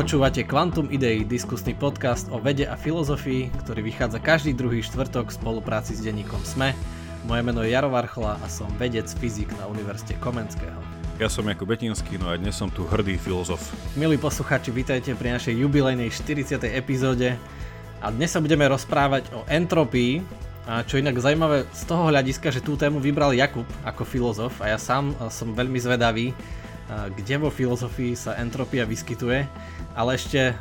Počúvate Quantum Idei, diskusný podcast o vede a filozofii, ktorý vychádza každý druhý štvrtok v spolupráci s denníkom SME. Moje meno je Jaro Varchola a som vedec fyzik na Univerzite Komenského. Ja som Jakub Betinský, no a dnes som tu hrdý filozof. Milí posluchači, vítajte pri našej jubilejnej 40. epizóde a dnes sa budeme rozprávať o entropii, a čo inak zaujímavé z toho hľadiska, že tú tému vybral Jakub ako filozof a ja sám som veľmi zvedavý, kde vo filozofii sa entropia vyskytuje. Ale ešte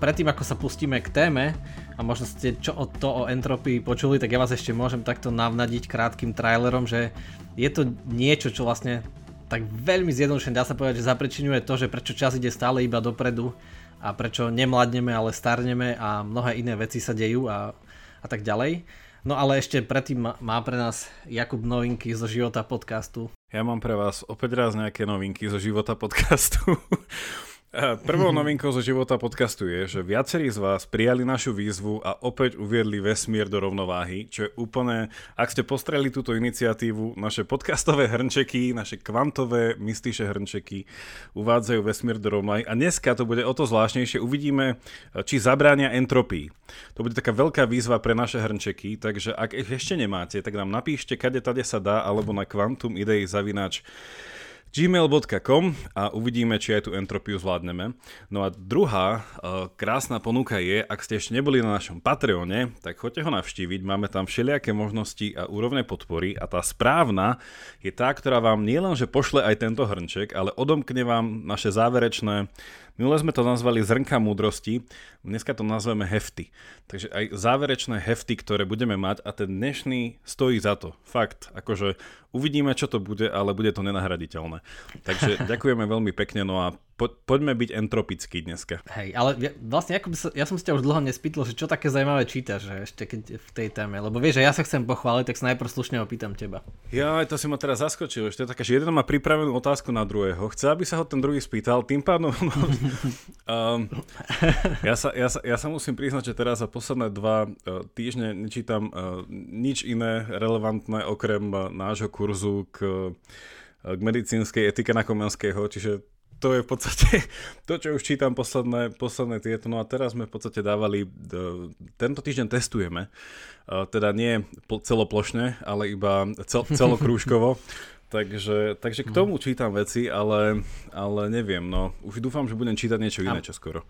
predtým, ako sa pustíme k téme, a možno ste čo o to o entropii počuli, tak ja vás ešte môžem takto navnadiť krátkým trailerom, že je to niečo, čo vlastne tak veľmi zjednodušene dá sa povedať, že zaprečinuje to, že prečo čas ide stále iba dopredu a prečo nemladneme, ale starneme a mnohé iné veci sa dejú a, a tak ďalej. No ale ešte predtým má pre nás Jakub novinky zo života podcastu. Ja mám pre vás opäť raz nejaké novinky zo života podcastu. Prvou novinkou zo života podcastu je, že viacerí z vás prijali našu výzvu a opäť uviedli vesmír do rovnováhy, čo je úplne, ak ste postreli túto iniciatívu, naše podcastové hrnčeky, naše kvantové mystiše hrnčeky uvádzajú vesmír do rovnováhy. A dneska to bude o to zvláštnejšie, uvidíme, či zabránia entropii. To bude taká veľká výzva pre naše hrnčeky, takže ak ich ešte nemáte, tak nám napíšte, kade tade sa dá, alebo na kvantum idei zavinač gmail.com a uvidíme, či aj tú entropiu zvládneme. No a druhá uh, krásna ponuka je, ak ste ešte neboli na našom Patreone, tak choďte ho navštíviť, máme tam všelijaké možnosti a úrovne podpory a tá správna je tá, ktorá vám nielenže pošle aj tento hrnček, ale odomkne vám naše záverečné Minule sme to nazvali zrnka múdrosti, dneska to nazveme hefty. Takže aj záverečné hefty, ktoré budeme mať a ten dnešný stojí za to. Fakt, akože uvidíme, čo to bude, ale bude to nenahraditeľné. Takže ďakujeme veľmi pekne, no a po, poďme byť entropický dneska. Hej, ale ja, vlastne ako by sa, ja som si ťa už dlho nespýtal, že čo také zaujímavé čítaš, že ešte keď v tej téme, lebo vieš, že ja sa chcem pochváliť, tak sa najprv slušne opýtam teba. Ja, to si ma teraz zaskočil, ešte také, že jeden má pripravenú otázku na druhého, chce, aby sa ho ten druhý spýtal, tým pádom, um, ja, sa, ja, sa, ja sa musím priznať, že teraz za posledné dva uh, týždne nečítam uh, nič iné relevantné okrem uh, nášho kurzu k k medicínskej etike na Komenského, čiže to je v podstate to, čo už čítam posledné, posledné tieto. No a teraz sme v podstate dávali, tento týždeň testujeme, teda nie celoplošne, ale iba cel, celokrúžkovo. takže, takže k mhm. tomu čítam veci, ale, ale neviem, no už dúfam, že budem čítať niečo iné čoskoro.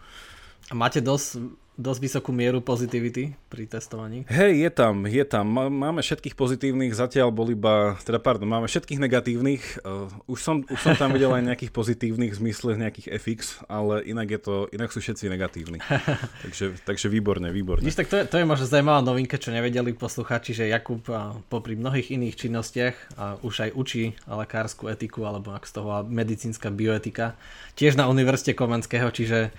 A máte dosť dosť vysokú mieru pozitivity pri testovaní. Hej, je tam, je tam. Máme všetkých pozitívnych, zatiaľ bol iba, teda pardon, máme všetkých negatívnych. Uh, už, som, už som tam videl aj nejakých pozitívnych v zmysle nejakých FX, ale inak, je to, inak sú všetci negatívni. takže, takže výborne, výborne. Víš, tak to je, to je možno zaujímavá novinka, čo nevedeli posluchači, že Jakub a, popri mnohých iných činnostiach a už aj učí lekárskú etiku, alebo ak z toho medicínska bioetika, tiež na Univerzite Komenského, čiže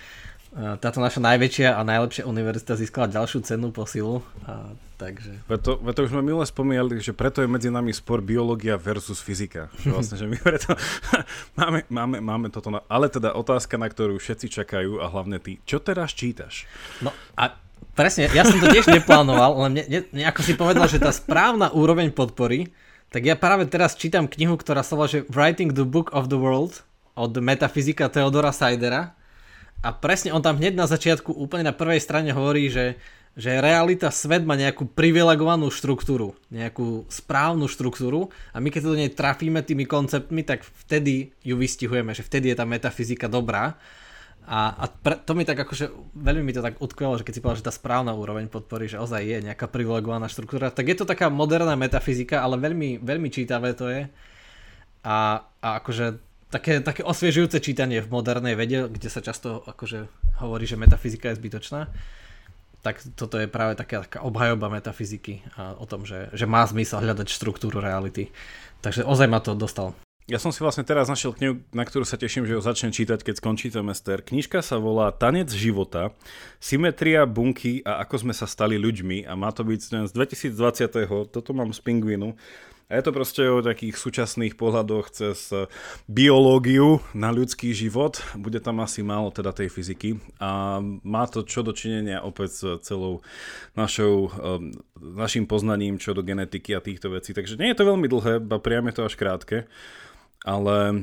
táto naša najväčšia a najlepšia univerzita získala ďalšiu cenu posilu. A, takže... Preto, preto už sme milé spomínali, že preto je medzi nami spor biológia versus fyzika. Že vlastne, že my preto máme, máme, máme toto. Na... Ale teda otázka, na ktorú všetci čakajú a hlavne ty. Čo teraz čítaš? No a presne, ja som to tiež neplánoval, ale mne, ne, ako si povedal, že tá správna úroveň podpory, tak ja práve teraz čítam knihu, ktorá sa volá, že Writing the Book of the World od metafyzika Theodora Seidera a presne on tam hneď na začiatku úplne na prvej strane hovorí, že, že realita, svet má nejakú privilegovanú štruktúru, nejakú správnu štruktúru a my keď sa do nej trafíme tými konceptmi, tak vtedy ju vystihujeme, že vtedy je tá metafyzika dobrá. A, a pre, to mi tak akože, veľmi mi to tak utkvelo, že keď si povedal, že tá správna úroveň podpory, že ozaj je nejaká privilegovaná štruktúra, tak je to taká moderná metafyzika, ale veľmi, veľmi čítavé to je. A, a akože také, také osviežujúce čítanie v modernej vede, kde sa často akože hovorí, že metafyzika je zbytočná. Tak toto je práve taká, taká obhajoba metafyziky a o tom, že, že má zmysel hľadať štruktúru reality. Takže ozaj ma to dostal. Ja som si vlastne teraz našiel knihu, na ktorú sa teším, že ho začnem čítať, keď skončí semester. Knižka sa volá Tanec života, symetria, bunky a ako sme sa stali ľuďmi a má to byť z 2020. Toto mám z Pingvinu. A je to proste o takých súčasných pohľadoch cez biológiu na ľudský život. Bude tam asi málo teda tej fyziky. A má to čo dočinenia opäť s celou našou, ehm, našim poznaním čo do genetiky a týchto vecí. Takže nie je to veľmi dlhé, ba priam je to až krátke. Ale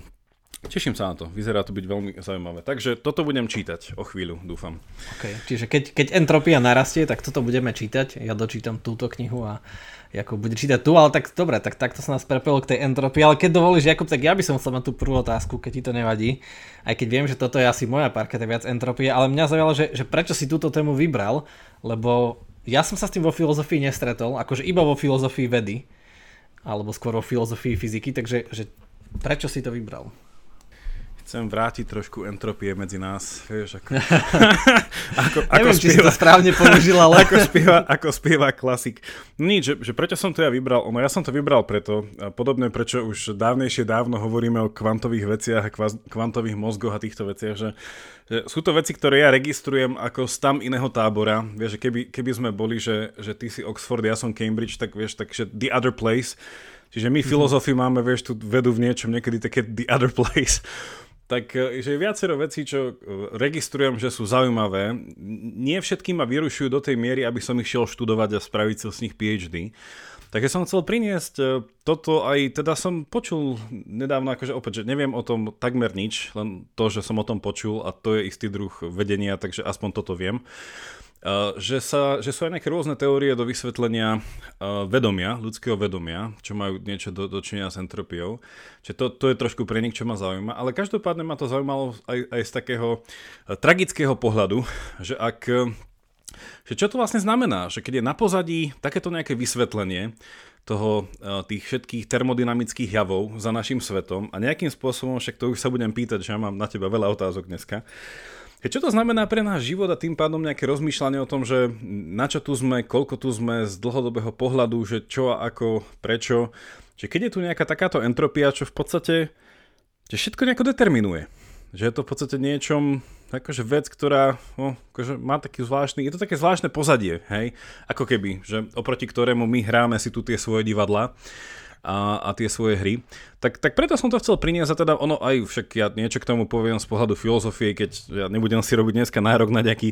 Teším sa na to, vyzerá to byť veľmi zaujímavé. Takže toto budem čítať o chvíľu, dúfam. Okay. Čiže keď, keď entropia narastie, tak toto budeme čítať. Ja dočítam túto knihu a ako bude čítať tu, ale tak dobre, tak takto sa nás prepelo k tej entropii. Ale keď dovolíš, Jakub, tak ja by som chcel mať tú prvú otázku, keď ti to nevadí. Aj keď viem, že toto je asi moja parka, to viac entropie, ale mňa zaujalo, že, že prečo si túto tému vybral, lebo ja som sa s tým vo filozofii nestretol, akože iba vo filozofii vedy, alebo skôr vo filozofii fyziky, takže že prečo si to vybral? Chcem vrátiť trošku entropie medzi nás, vieš, ako... ako, ako Neviem, spieva, či si to správne použil, ale... ako, spieva, ako spieva klasik. Nič, že, že prečo som to ja vybral? No ja som to vybral preto, podobne prečo už dávnejšie dávno hovoríme o kvantových veciach a kvantových mozgoch a týchto veciach, že, že sú to veci, ktoré ja registrujem ako z tam iného tábora. Vieš, že keby, keby sme boli, že, že ty si Oxford, ja som Cambridge, tak vieš, takže the other place. Čiže my mm-hmm. filozofi máme, vieš, tu vedu v niečom niekedy také the other place tak e, že je viacero vecí, čo e, registrujem, že sú zaujímavé. Nie všetky ma vyrušujú do tej miery, aby som ich šiel študovať a spraviť si z nich PhD. Takže som chcel priniesť e, toto aj, teda som počul nedávno, akože opäť, že neviem o tom takmer nič, len to, že som o tom počul a to je istý druh vedenia, takže aspoň toto viem. Uh, že, sa, že sú aj nejaké rôzne teórie do vysvetlenia uh, vedomia, ľudského vedomia, čo majú niečo do, dočinenia s entropiou. Čiže to, to je trošku pre nich, čo ma zaujíma. Ale každopádne ma to zaujímalo aj, aj z takého uh, tragického pohľadu, že ak že čo to vlastne znamená, že keď je na pozadí takéto nejaké vysvetlenie toho, tých všetkých termodynamických javov za našim svetom a nejakým spôsobom, však to už sa budem pýtať, že ja mám na teba veľa otázok dneska, čo to znamená pre náš život a tým pádom nejaké rozmýšľanie o tom, že na čo tu sme, koľko tu sme z dlhodobého pohľadu, že čo a ako, prečo. Že keď je tu nejaká takáto entropia, čo v podstate že všetko nejako determinuje. Že je to v podstate niečom, akože vec, ktorá no, akože má taký zvláštny, je to také zvláštne pozadie, hej, ako keby, že oproti ktorému my hráme si tu tie svoje divadla a, a tie svoje hry. Tak, tak preto som to chcel priniesť a teda ono aj však ja niečo k tomu poviem z pohľadu filozofie, keď ja nebudem si robiť dneska nárok na nejaký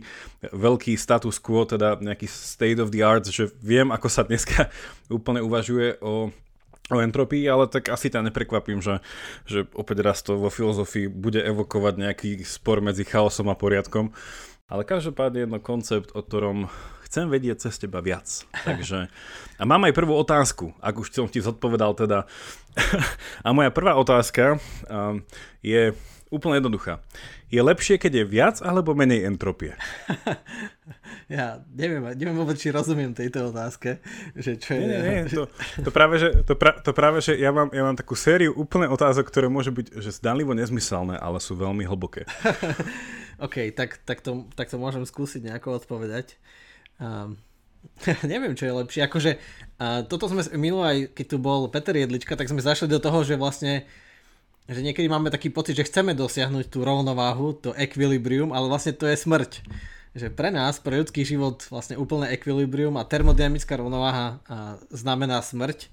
veľký status quo, teda nejaký state of the art, že viem, ako sa dneska úplne uvažuje o o entropii, ale tak asi ťa neprekvapím, že, že opäť raz to vo filozofii bude evokovať nejaký spor medzi chaosom a poriadkom. Ale každopádne jedno koncept, o ktorom chcem vedieť cez teba viac. Takže, a mám aj prvú otázku, ak už som ti zodpovedal teda. a moja prvá otázka um, je úplne jednoduchá. Je lepšie, keď je viac alebo menej entropie? ja neviem, neviem vôbec, či rozumiem tejto otázke. Že čo je... Nie, nie, to, to, práve, že, to, pra, to práve, že ja mám, ja mám takú sériu úplne otázok, ktoré môžu byť že zdanlivo nezmyselné, ale sú veľmi hlboké. OK, tak, tak, to, tak to môžem skúsiť nejako odpovedať. Um, neviem, čo je lepšie. Akože uh, toto sme minulé keď tu bol Peter Jedlička, tak sme zašli do toho, že vlastne že niekedy máme taký pocit, že chceme dosiahnuť tú rovnováhu, to equilibrium, ale vlastne to je smrť. Že pre nás, pre ľudský život vlastne úplné equilibrium a termodynamická rovnováha znamená smrť.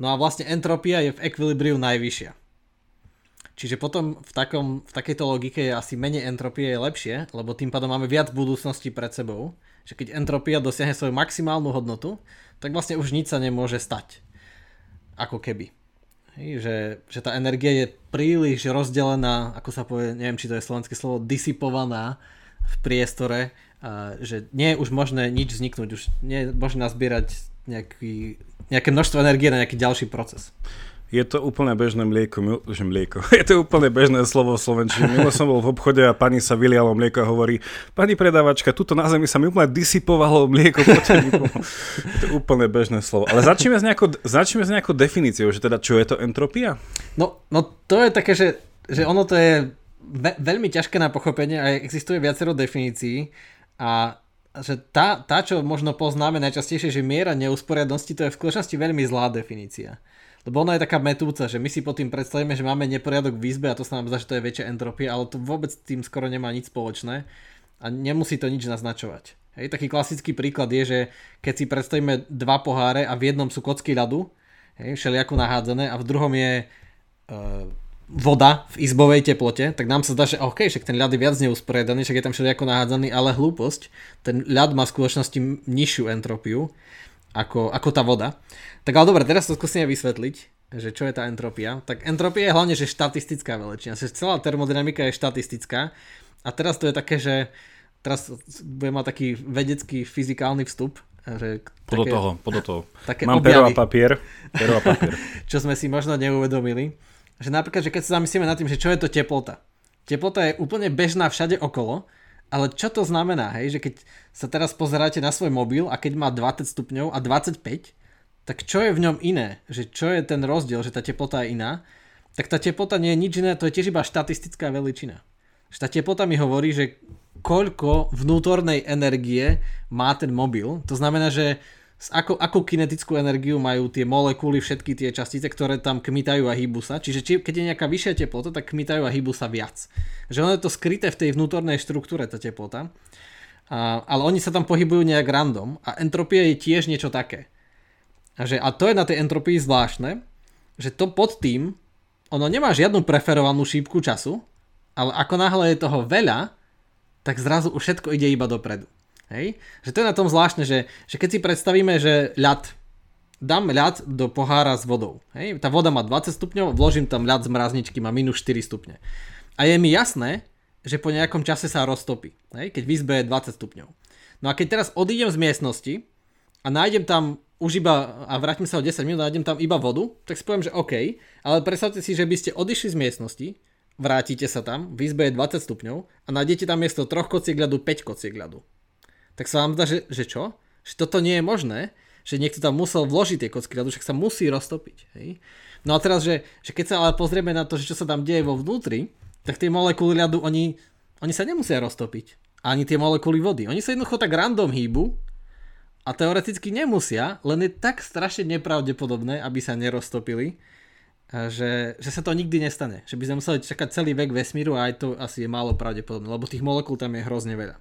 No a vlastne entropia je v equilibriu najvyššia. Čiže potom v, takom, v takejto logike je asi menej entropie je lepšie, lebo tým pádom máme viac budúcnosti pred sebou že keď entropia dosiahne svoju maximálnu hodnotu, tak vlastne už nič sa nemôže stať. Ako keby. Hej, že, že tá energia je príliš rozdelená, ako sa povie, neviem či to je slovenské slovo, disipovaná v priestore, a že nie je už možné nič vzniknúť, už nie je možné nazbierať nejaký, nejaké množstvo energie na nejaký ďalší proces je to úplne bežné mlieko, mil, že mlieko, je to úplne bežné slovo v Slovenčine. Milo som bol v obchode a pani sa vylialo mlieko a hovorí, pani predávačka, tuto na zemi sa mi úplne disipovalo mlieko. je to úplne bežné slovo. Ale začneme s nejakou, začneme s nejakou definíciou, že teda čo je to entropia? No, no to je také, že, že ono to je ve- veľmi ťažké na pochopenie a existuje viacero definícií a že tá, tá, čo možno poznáme najčastejšie, že miera neusporiadnosti, to je v skutočnosti veľmi zlá definícia. Lebo ona je taká metúca, že my si pod tým predstavíme, že máme neporiadok v izbe a to sa nám zdá, že to je väčšia entropia, ale to vôbec tým skoro nemá nič spoločné a nemusí to nič naznačovať. Hej, taký klasický príklad je, že keď si predstavíme dva poháre a v jednom sú kocky ľadu, hej, všelijako nahádzané a v druhom je e, voda v izbovej teplote, tak nám sa zdá, že OK, však ten ľad je viac neusporiadaný, však je tam všelijako nahádzaný, ale hlúposť, ten ľad má v skutočnosti nižšiu entropiu ako, ako tá voda. Tak ale dobre, teraz to skúsime vysvetliť, že čo je tá entropia, tak entropia je hlavne, že štatistická veličina, že celá termodynamika je štatistická a teraz to je také, že teraz budem mať taký vedecký fyzikálny vstup, že Podo toho, podo toho. Také Mám objavy, pero a papier. Pero a papier. čo sme si možno neuvedomili. Že napríklad, že keď sa zamyslíme nad tým, že čo je to teplota. Teplota je úplne bežná všade okolo, ale čo to znamená, hej, že keď sa teraz pozeráte na svoj mobil a keď má 20 stupňov a 25, tak čo je v ňom iné? Že čo je ten rozdiel, že tá teplota je iná? Tak tá teplota nie je nič iné, to je tiež iba štatistická veličina. Že tá teplota mi hovorí, že koľko vnútornej energie má ten mobil. To znamená, že ako, akú kinetickú energiu majú tie molekuly, všetky tie častice, ktoré tam kmitajú a hýbu sa. Čiže či, keď je nejaká vyššia teplota, tak kmitajú a hýbu sa viac. Že ono je to skryté v tej vnútornej štruktúre, tá teplota. A, ale oni sa tam pohybujú nejak random a entropia je tiež niečo také. A, že, a to je na tej entropii zvláštne, že to pod tým, ono nemá žiadnu preferovanú šípku času, ale ako náhle je toho veľa, tak zrazu už všetko ide iba dopredu. Hej? Že to je na tom zvláštne, že, že keď si predstavíme, že ľad, dám ľad do pohára s vodou. Hej? Tá voda má 20 stupňov, vložím tam ľad z mrazničky, má minus 4 stupne. A je mi jasné, že po nejakom čase sa roztopí, hej? keď v izbe je 20 stupňov. No a keď teraz odídem z miestnosti a nájdem tam už iba, a vrátim sa o 10 minút, nájdem tam iba vodu, tak si poviem, že OK, ale predstavte si, že by ste odišli z miestnosti, vrátite sa tam, v izbe je 20 stupňov a nájdete tam miesto 3 kociek ľadu 5 kociek ľadu. Tak sa vám zdá, že, že čo? Že toto nie je možné, že niekto tam musel vložiť tie kocky ľadu, však sa musí roztopiť. Hej? No a teraz, že, že keď sa ale pozrieme na to, že čo sa tam deje vo vnútri, tak tie molekuly ľadu, oni, oni sa nemusia roztopiť. Ani tie molekuly vody. Oni sa jednoducho tak random hýbu a teoreticky nemusia, len je tak strašne nepravdepodobné, aby sa neroztopili, že, že sa to nikdy nestane. Že by sme museli čakať celý vek vesmíru a aj to asi je málo pravdepodobné, lebo tých molekúl tam je hrozne veľa.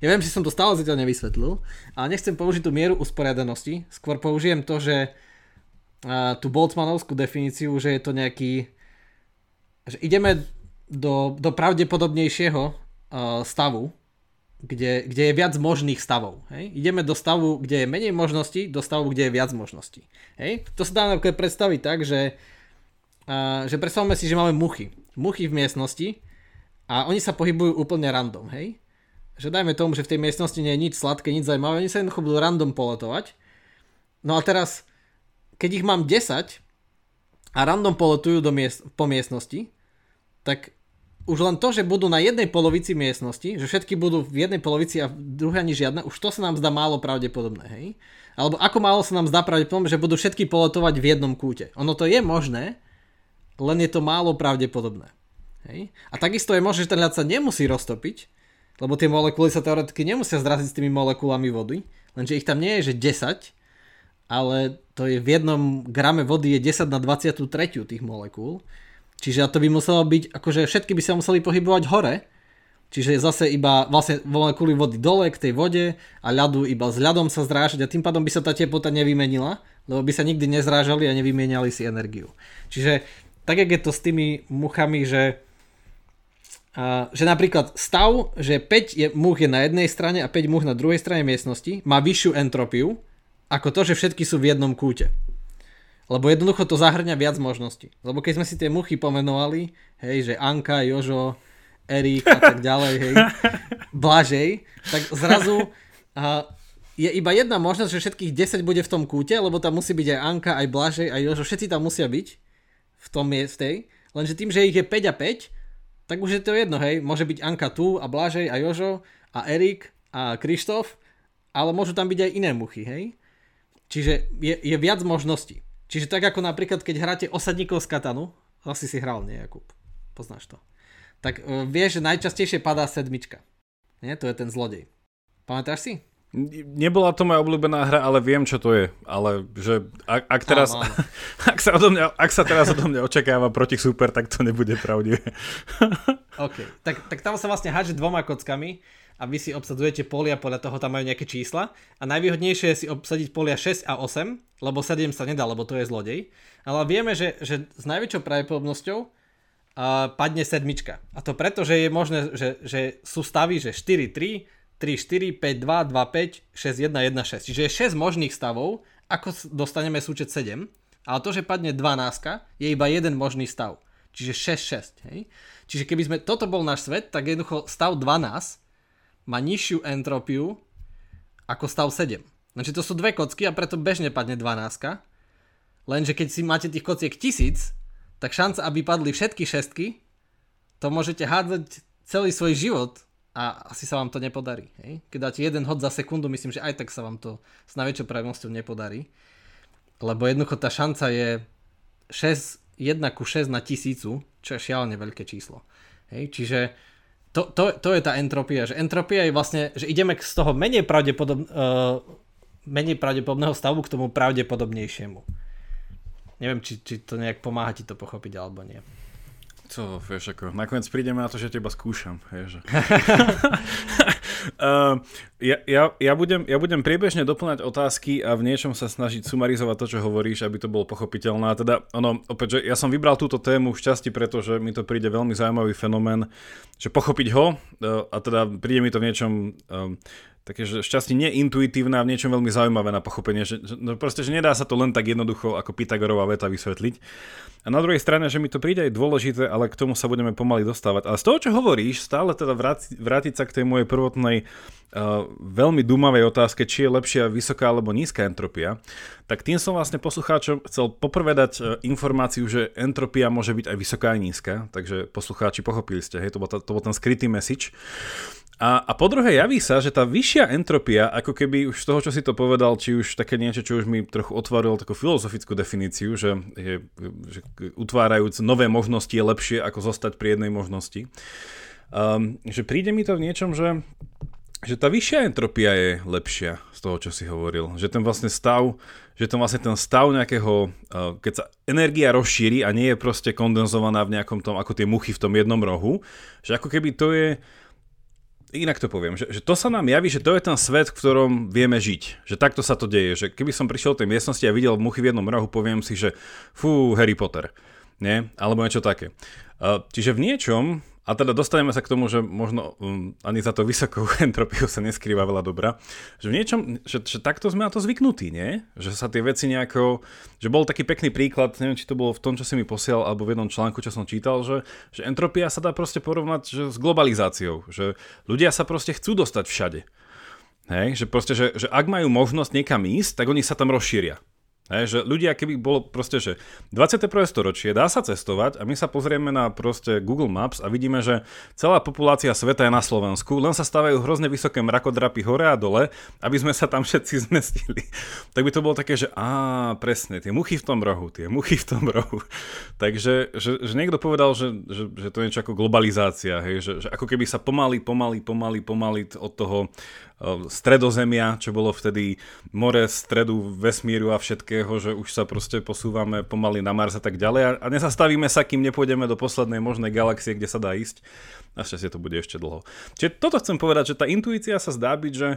Ja viem, že som to stále zatiaľ nevysvetlil, ale nechcem použiť tú mieru usporiadanosti, skôr použijem to, že tú Boltzmanovskú definíciu, že je to nejaký, že ideme do, do pravdepodobnejšieho stavu, kde, kde je viac možných stavov. Hej? Ideme do stavu, kde je menej možností, do stavu, kde je viac možností. Hej? To sa dá napríklad predstaviť tak, že, uh, že predstavme si, že máme muchy. Muchy v miestnosti a oni sa pohybujú úplne random. Hej? Že dajme tomu, že v tej miestnosti nie je nič sladké, nič zaujímavé, oni sa jednoducho budú random poletovať. No a teraz, keď ich mám 10 a random poletujú do miest- po miestnosti, tak už len to, že budú na jednej polovici miestnosti, že všetky budú v jednej polovici a v ani žiadna, už to sa nám zdá málo pravdepodobné, hej? Alebo ako málo sa nám zdá pravdepodobné, že budú všetky poletovať v jednom kúte. Ono to je možné, len je to málo pravdepodobné. Hej? A takisto je možné, že ten ľad sa nemusí roztopiť, lebo tie molekuly sa teoreticky nemusia zraziť s tými molekulami vody, lenže ich tam nie je, že 10, ale to je v jednom grame vody je 10 na 23 tých molekúl, Čiže to by muselo byť, akože všetky by sa museli pohybovať hore, čiže zase iba vlastne molekuly vody dole k tej vode a ľadu iba s ľadom sa zrážať a tým pádom by sa tá teplota nevymenila, lebo by sa nikdy nezrážali a nevymieniali si energiu. Čiže tak, jak je to s tými muchami, že, a, že napríklad stav, že 5 je, much je na jednej strane a 5 much na druhej strane miestnosti, má vyššiu entropiu, ako to, že všetky sú v jednom kúte. Lebo jednoducho to zahrňa viac možností. Lebo keď sme si tie muchy pomenovali, hej, že Anka, Jožo, Erik a tak ďalej, hej, Blažej, tak zrazu a, je iba jedna možnosť, že všetkých 10 bude v tom kúte, lebo tam musí byť aj Anka, aj Blažej, aj Jožo, všetci tam musia byť v tom mieste. Lenže tým, že ich je 5 a 5, tak už je to jedno, hej, môže byť Anka tu a Blažej a Jožo a Erik a Krištof, ale môžu tam byť aj iné muchy, hej. Čiže je, je viac možností. Čiže tak ako napríklad, keď hráte osadníkov z Katanu, asi si hral, nie Jakub? Poznáš to. Tak uh, vieš, že najčastejšie padá sedmička. Nie? To je ten zlodej. Pamätáš si? Nebola to moja obľúbená hra, ale viem, čo to je. Ale že ak, ak, teraz, áno, áno. ak, sa odo mňa, ak sa teraz odo mňa očakáva proti super, tak to nebude pravdivé. OK, tak, tak tam sa vlastne háže dvoma kockami a vy si obsadzujete polia, podľa toho tam majú nejaké čísla a najvýhodnejšie je si obsadiť polia 6 a 8, lebo 7 sa nedá, lebo to je zlodej. Ale vieme, že, že s najväčšou pravdepodobnosťou uh, padne sedmička. A to preto, že je možné, že, že sú stavy, že 4, 3, 3, 4, 5, 2, 2, 5, 6, 1, 1, 6. Čiže je 6 možných stavov, ako dostaneme súčet 7. A Ale to, že padne 12, je iba jeden možný stav. Čiže 6-6. Hej? Čiže keby sme, toto bol náš svet, tak jednoducho stav 12 má nižšiu entropiu ako stav 7. Znači to sú dve kocky a preto bežne padne 12. Lenže keď si máte tých kociek 1000, tak šanca, aby padli všetky šestky, to môžete hádzať celý svoj život a asi sa vám to nepodarí. Hej? Keď dáte jeden hod za sekundu, myslím, že aj tak sa vám to s najväčšou pravimosťou nepodarí. Lebo jednoducho tá šanca je 6, 1 ku 6 na tisícu, čo je šialene veľké číslo. Hej? Čiže to, to, to je tá entropia, že entropia je vlastne, že ideme z toho menej, pravdepodob, uh, menej pravdepodobného stavu k tomu pravdepodobnejšiemu. Neviem, či, či to nejak pomáha ti to pochopiť alebo nie. Co, vieš, ako, nakoniec prídeme na to, že teba skúšam, vieš. uh, ja, ja, ja, budem, ja budem priebežne doplňať otázky a v niečom sa snažiť sumarizovať to, čo hovoríš, aby to bolo pochopiteľné. A teda, ono, opäť, že ja som vybral túto tému v šťastí, pretože mi to príde veľmi zaujímavý fenomén, že pochopiť ho, uh, a teda príde mi to v niečom um, také že šťastie neintuitívne a v niečom veľmi zaujímavé na pochopenie, že, no proste, že nedá sa to len tak jednoducho ako Pythagorová veta vysvetliť. A na druhej strane, že mi to príde aj dôležité, ale k tomu sa budeme pomaly dostávať. Ale z toho, čo hovoríš, stále teda vrátiť, vrátiť sa k tej mojej prvotnej uh, veľmi dumavej otázke, či je lepšia vysoká alebo nízka entropia, tak tým som vlastne poslucháčom chcel poprvé dať uh, informáciu, že entropia môže byť aj vysoká aj nízka, takže poslucháči pochopili ste, hej, to bol, to bol ten skrytý message. A, a po druhé javí sa, že tá vyššia entropia, ako keby už z toho, čo si to povedal, či už také niečo, čo už mi trochu otvorilo takú filozofickú definíciu, že, je, že utvárajúc nové možnosti je lepšie ako zostať pri jednej možnosti. Um, že príde mi to v niečom, že, že tá vyššia entropia je lepšia z toho, čo si hovoril. Že ten vlastne stav, že ten vlastne ten stav nejakého, uh, keď sa energia rozšíri a nie je proste kondenzovaná v nejakom tom, ako tie muchy v tom jednom rohu, že ako keby to je inak to poviem, že, že to sa nám javí, že to je ten svet, v ktorom vieme žiť. Že takto sa to deje. Že keby som prišiel do tej miestnosti a videl muchy v jednom rohu, poviem si, že fú, Harry Potter. Nie? Alebo niečo také. Čiže v niečom a teda dostaneme sa k tomu, že možno um, ani za to vysokou entropiou sa neskrýva veľa dobra. Že v niečom, že, že takto sme na to zvyknutí, nie? Že sa tie veci nejako... Že bol taký pekný príklad, neviem, či to bolo v tom, čo si mi posiel, alebo v jednom článku, čo som čítal, že, že entropia sa dá proste porovnať že s globalizáciou. Že ľudia sa proste chcú dostať všade. Hej, že proste, že, že ak majú možnosť niekam ísť, tak oni sa tam rozšíria. Hej, že ľudia, keby bolo proste, že 21. storočie dá sa cestovať a my sa pozrieme na proste Google Maps a vidíme, že celá populácia sveta je na Slovensku, len sa stavajú hrozne vysoké mrakodrapy hore a dole, aby sme sa tam všetci zmestili. tak by to bolo také, že á, presne, tie muchy v tom rohu, tie muchy v tom rohu. Takže, že, že niekto povedal, že, že, že to je niečo ako globalizácia, hej, že, že ako keby sa pomaly, pomaly, pomaly, pomaly od toho stredozemia, čo bolo vtedy more stredu vesmíru a všetkého, že už sa proste posúvame pomaly na Mars a tak ďalej a nezastavíme sa, kým nepôjdeme do poslednej možnej galaxie, kde sa dá ísť. Našťastie to bude ešte dlho. Čiže toto chcem povedať, že tá intuícia sa zdá byť, že,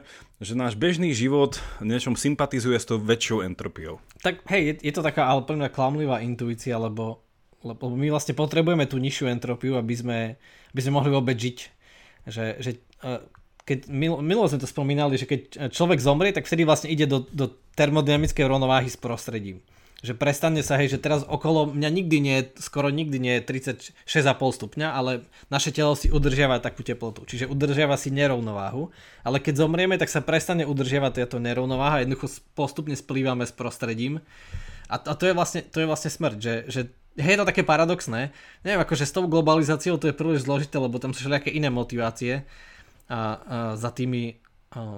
že náš bežný život niečom sympatizuje s tou väčšou entropiou. Tak hej, je, je to taká ale plná klamlivá intuícia, lebo, lebo my vlastne potrebujeme tú nižšiu entropiu, aby sme, aby sme mohli vôbec žiť. Že, že keď minulo sme to spomínali, že keď človek zomrie, tak vtedy vlastne ide do, do termodynamickej rovnováhy s prostredím. Že prestane sa, hej, že teraz okolo mňa nikdy nie, skoro nikdy nie je 36,5 stupňa, ale naše telo si udržiava takú teplotu. Čiže udržiava si nerovnováhu. Ale keď zomrieme, tak sa prestane udržiavať táto nerovnováha a jednoducho postupne splývame s prostredím. A, a to, je vlastne, to je vlastne smrť, že, že je to také paradoxné. Neviem, akože s tou globalizáciou to je príliš zložité, lebo tam sú všelijaké iné motivácie za, tými,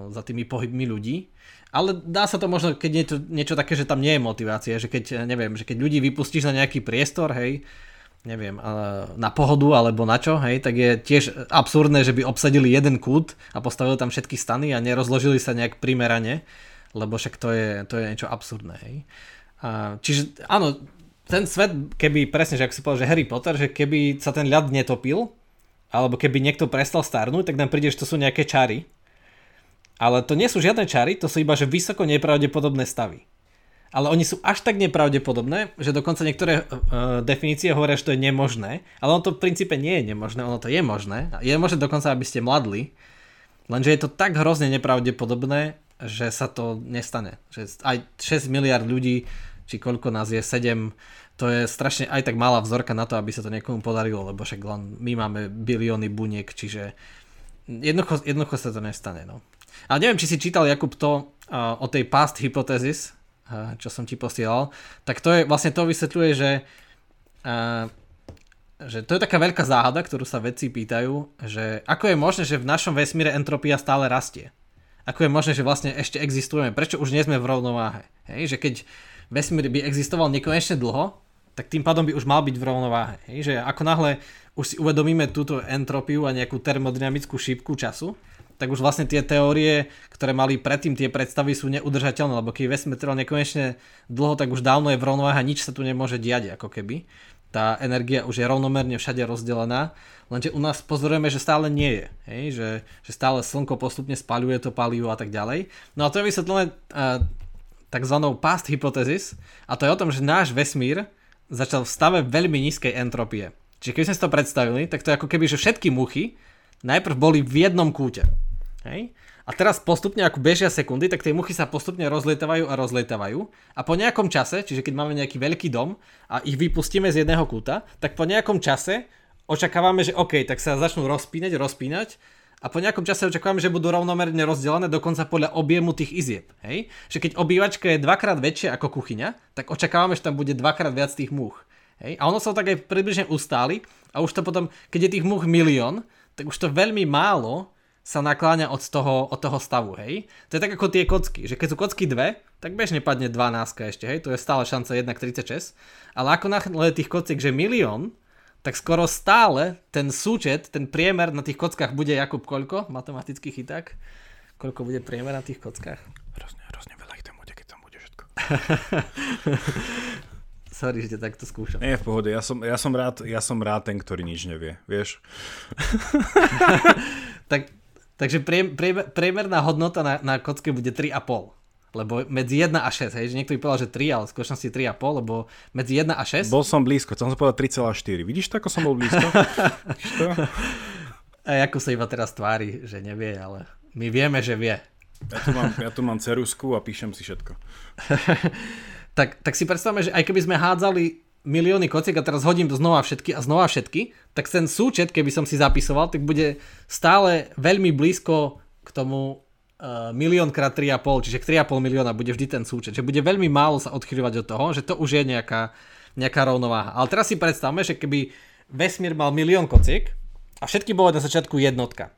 za tými pohybmi ľudí. Ale dá sa to možno, keď je to niečo také, že tam nie je motivácia, že keď, neviem, že keď ľudí vypustíš na nejaký priestor, hej, neviem, na pohodu alebo na čo, hej, tak je tiež absurdné, že by obsadili jeden kút a postavili tam všetky stany a nerozložili sa nejak primerane, lebo však to je, to je niečo absurdné, hej. A, čiže áno, ten svet, keby presne, že ak si povedal, že Harry Potter, že keby sa ten ľad netopil, alebo keby niekto prestal starnúť, tak nám príde, že to sú nejaké čary. Ale to nie sú žiadne čary, to sú iba že vysoko nepravdepodobné stavy. Ale oni sú až tak nepravdepodobné, že dokonca niektoré uh, definície hovoria, že to je nemožné. Ale on to v princípe nie je nemožné, ono to je možné. Je možné dokonca, aby ste mladli. Lenže je to tak hrozne nepravdepodobné, že sa to nestane. Že aj 6 miliard ľudí či koľko nás je, 7, to je strašne aj tak malá vzorka na to, aby sa to niekomu podarilo, lebo však len my máme bilióny buniek, čiže jednoducho, jednoducho sa to nestane. No. Ale neviem, či si čítal Jakub to uh, o tej past hypothesis, uh, čo som ti posielal, tak to je, vlastne to vysvetľuje, že uh, že to je taká veľká záhada, ktorú sa vedci pýtajú, že ako je možné, že v našom vesmíre entropia stále rastie. Ako je možné, že vlastne ešte existujeme, prečo už nie sme v rovnováhe. Hej, že keď vesmír by existoval nekonečne dlho, tak tým pádom by už mal byť v rovnováhe. Hej, že ako náhle už si uvedomíme túto entropiu a nejakú termodynamickú šípku času, tak už vlastne tie teórie, ktoré mali predtým tie predstavy sú neudržateľné, lebo keď vesmír trval nekonečne dlho, tak už dávno je v rovnováhe nič sa tu nemôže diať ako keby tá energia už je rovnomerne všade rozdelená, lenže u nás pozorujeme, že stále nie je, hej? Že, že stále slnko postupne spaľuje to palivo a tak ďalej. No a to je vysvetlené takzvanou past hypothesis a to je o tom, že náš vesmír začal v stave veľmi nízkej entropie. Čiže keď sme si to predstavili, tak to je ako keby, že všetky muchy najprv boli v jednom kúte. Hej? A teraz postupne, ako bežia sekundy, tak tie muchy sa postupne rozlietavajú a rozlietavajú. A po nejakom čase, čiže keď máme nejaký veľký dom a ich vypustíme z jedného kúta, tak po nejakom čase očakávame, že OK, tak sa začnú rozpínať, rozpínať a po nejakom čase očakávame, že budú rovnomerne rozdelené dokonca podľa objemu tých izieb. Hej? Že keď obývačka je dvakrát väčšia ako kuchyňa, tak očakávame, že tam bude dvakrát viac tých múch. Hej? A ono sa tak aj približne ustáli a už to potom, keď je tých múch milión, tak už to veľmi málo sa nakláňa od toho, od toho stavu, hej. To je tak ako tie kocky, že keď sú kocky dve, tak bežne padne 12 ešte, hej, to je stále šanca 1 k 36, ale ako náhle tých kociek, že milión, tak skoro stále ten súčet, ten priemer na tých kockách bude Jakub koľko? Matematický chyták. Koľko bude priemer na tých kockách? Hrozne, hrozne veľa ich tam bude, keď tam bude všetko. Sorry, že takto skúšam. Nie, v pohode, ja som, ja som, rád, ja som rád ten, ktorý nič nevie, vieš? tak Takže prie, prie, priemerná hodnota na, na kocke bude 3,5. Lebo medzi 1 a 6, hej, že niekto by povedal, že 3, ale v skutočnosti 3,5, lebo medzi 1 a 6... Bol som blízko, chcel som povedať 3,4. Vidíš to, ako som bol blízko? a ako sa iba teraz tvári, že nevie, ale my vieme, že vie. Ja tu mám, ja tu mám cerusku a píšem si všetko. tak, tak si predstavme, že aj keby sme hádzali milióny kociek a teraz hodím znova všetky a znova všetky, tak ten súčet, keby som si zapisoval, tak bude stále veľmi blízko k tomu uh, milión krát 3,5, čiže k 3,5 milióna bude vždy ten súčet. Že bude veľmi málo sa odchyľovať od toho, že to už je nejaká, nejaká rovnováha. Ale teraz si predstavme, že keby vesmír mal milión kociek a všetky boli na začiatku jednotka.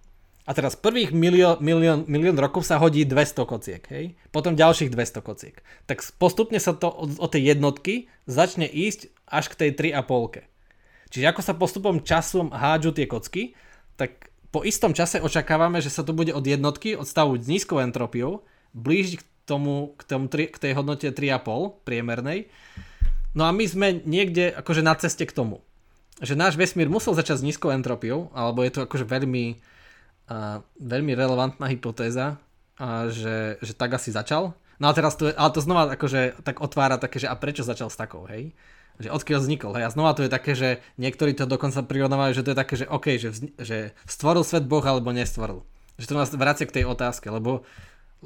A teraz prvých milión, milión, milión rokov sa hodí 200 kociek, hej? Potom ďalších 200 kociek. Tak postupne sa to od, od tej jednotky začne ísť až k tej 3,5. Čiže ako sa postupom časom hádžu tie kocky, tak po istom čase očakávame, že sa to bude od jednotky, od stavu s nízkou entropiou, blížiť k, tomu, k, tomu, k tej hodnote 3,5 priemernej. No a my sme niekde akože na ceste k tomu. Že náš vesmír musel začať s nízkou entropiou, alebo je to akože veľmi a veľmi relevantná hypotéza, a že, že tak asi začal. No a teraz to ale to znova akože tak otvára také, že a prečo začal s takou, hej? Že odkiaľ vznikol, hej? A znova to je také, že niektorí to dokonca prirovnávajú, že to je také, že OK, že, vzni, že stvoril svet Boh alebo nestvoril. Že to nás vracia k tej otázke, lebo,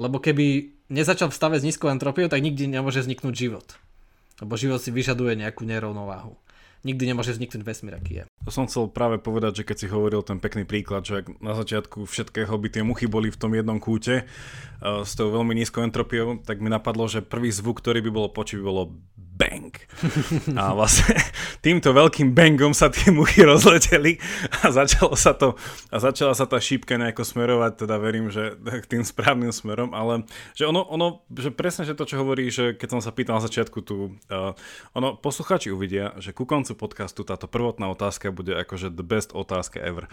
lebo keby nezačal v stave s nízkou entropiou, tak nikdy nemôže vzniknúť život. Lebo život si vyžaduje nejakú nerovnováhu nikdy nemôže vzniknúť vesmír, aký je. To som chcel práve povedať, že keď si hovoril ten pekný príklad, že na začiatku všetkého by tie muchy boli v tom jednom kúte uh, s tou veľmi nízkou entropiou, tak mi napadlo, že prvý zvuk, ktorý by bolo počuť, by bolo bang. A vlastne týmto veľkým bangom sa tie muchy rozleteli a začalo sa to, a začala sa tá šípka nejako smerovať, teda verím, že k tým správnym smerom, ale že ono, ono že presne, že to, čo hovorí, že keď som sa pýtal na začiatku tu, uh, ono, posluchači uvidia, že ku koncu podcastu táto prvotná otázka bude akože the best otázka ever.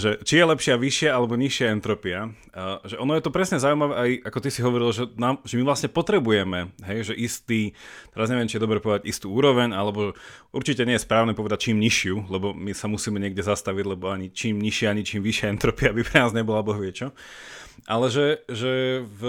že či je lepšia vyššia alebo nižšia entropia. Uh, že ono je to presne zaujímavé aj, ako ty si hovoril, že, nám, že my vlastne potrebujeme, hej, že istý, teraz neviem, či je dobre povedať istú úroveň, alebo určite nie je správne povedať čím nižšiu, lebo my sa musíme niekde zastaviť, lebo ani čím nižšia, ani čím vyššia entropia by pre nás nebola boh vie čo. Ale že, že v,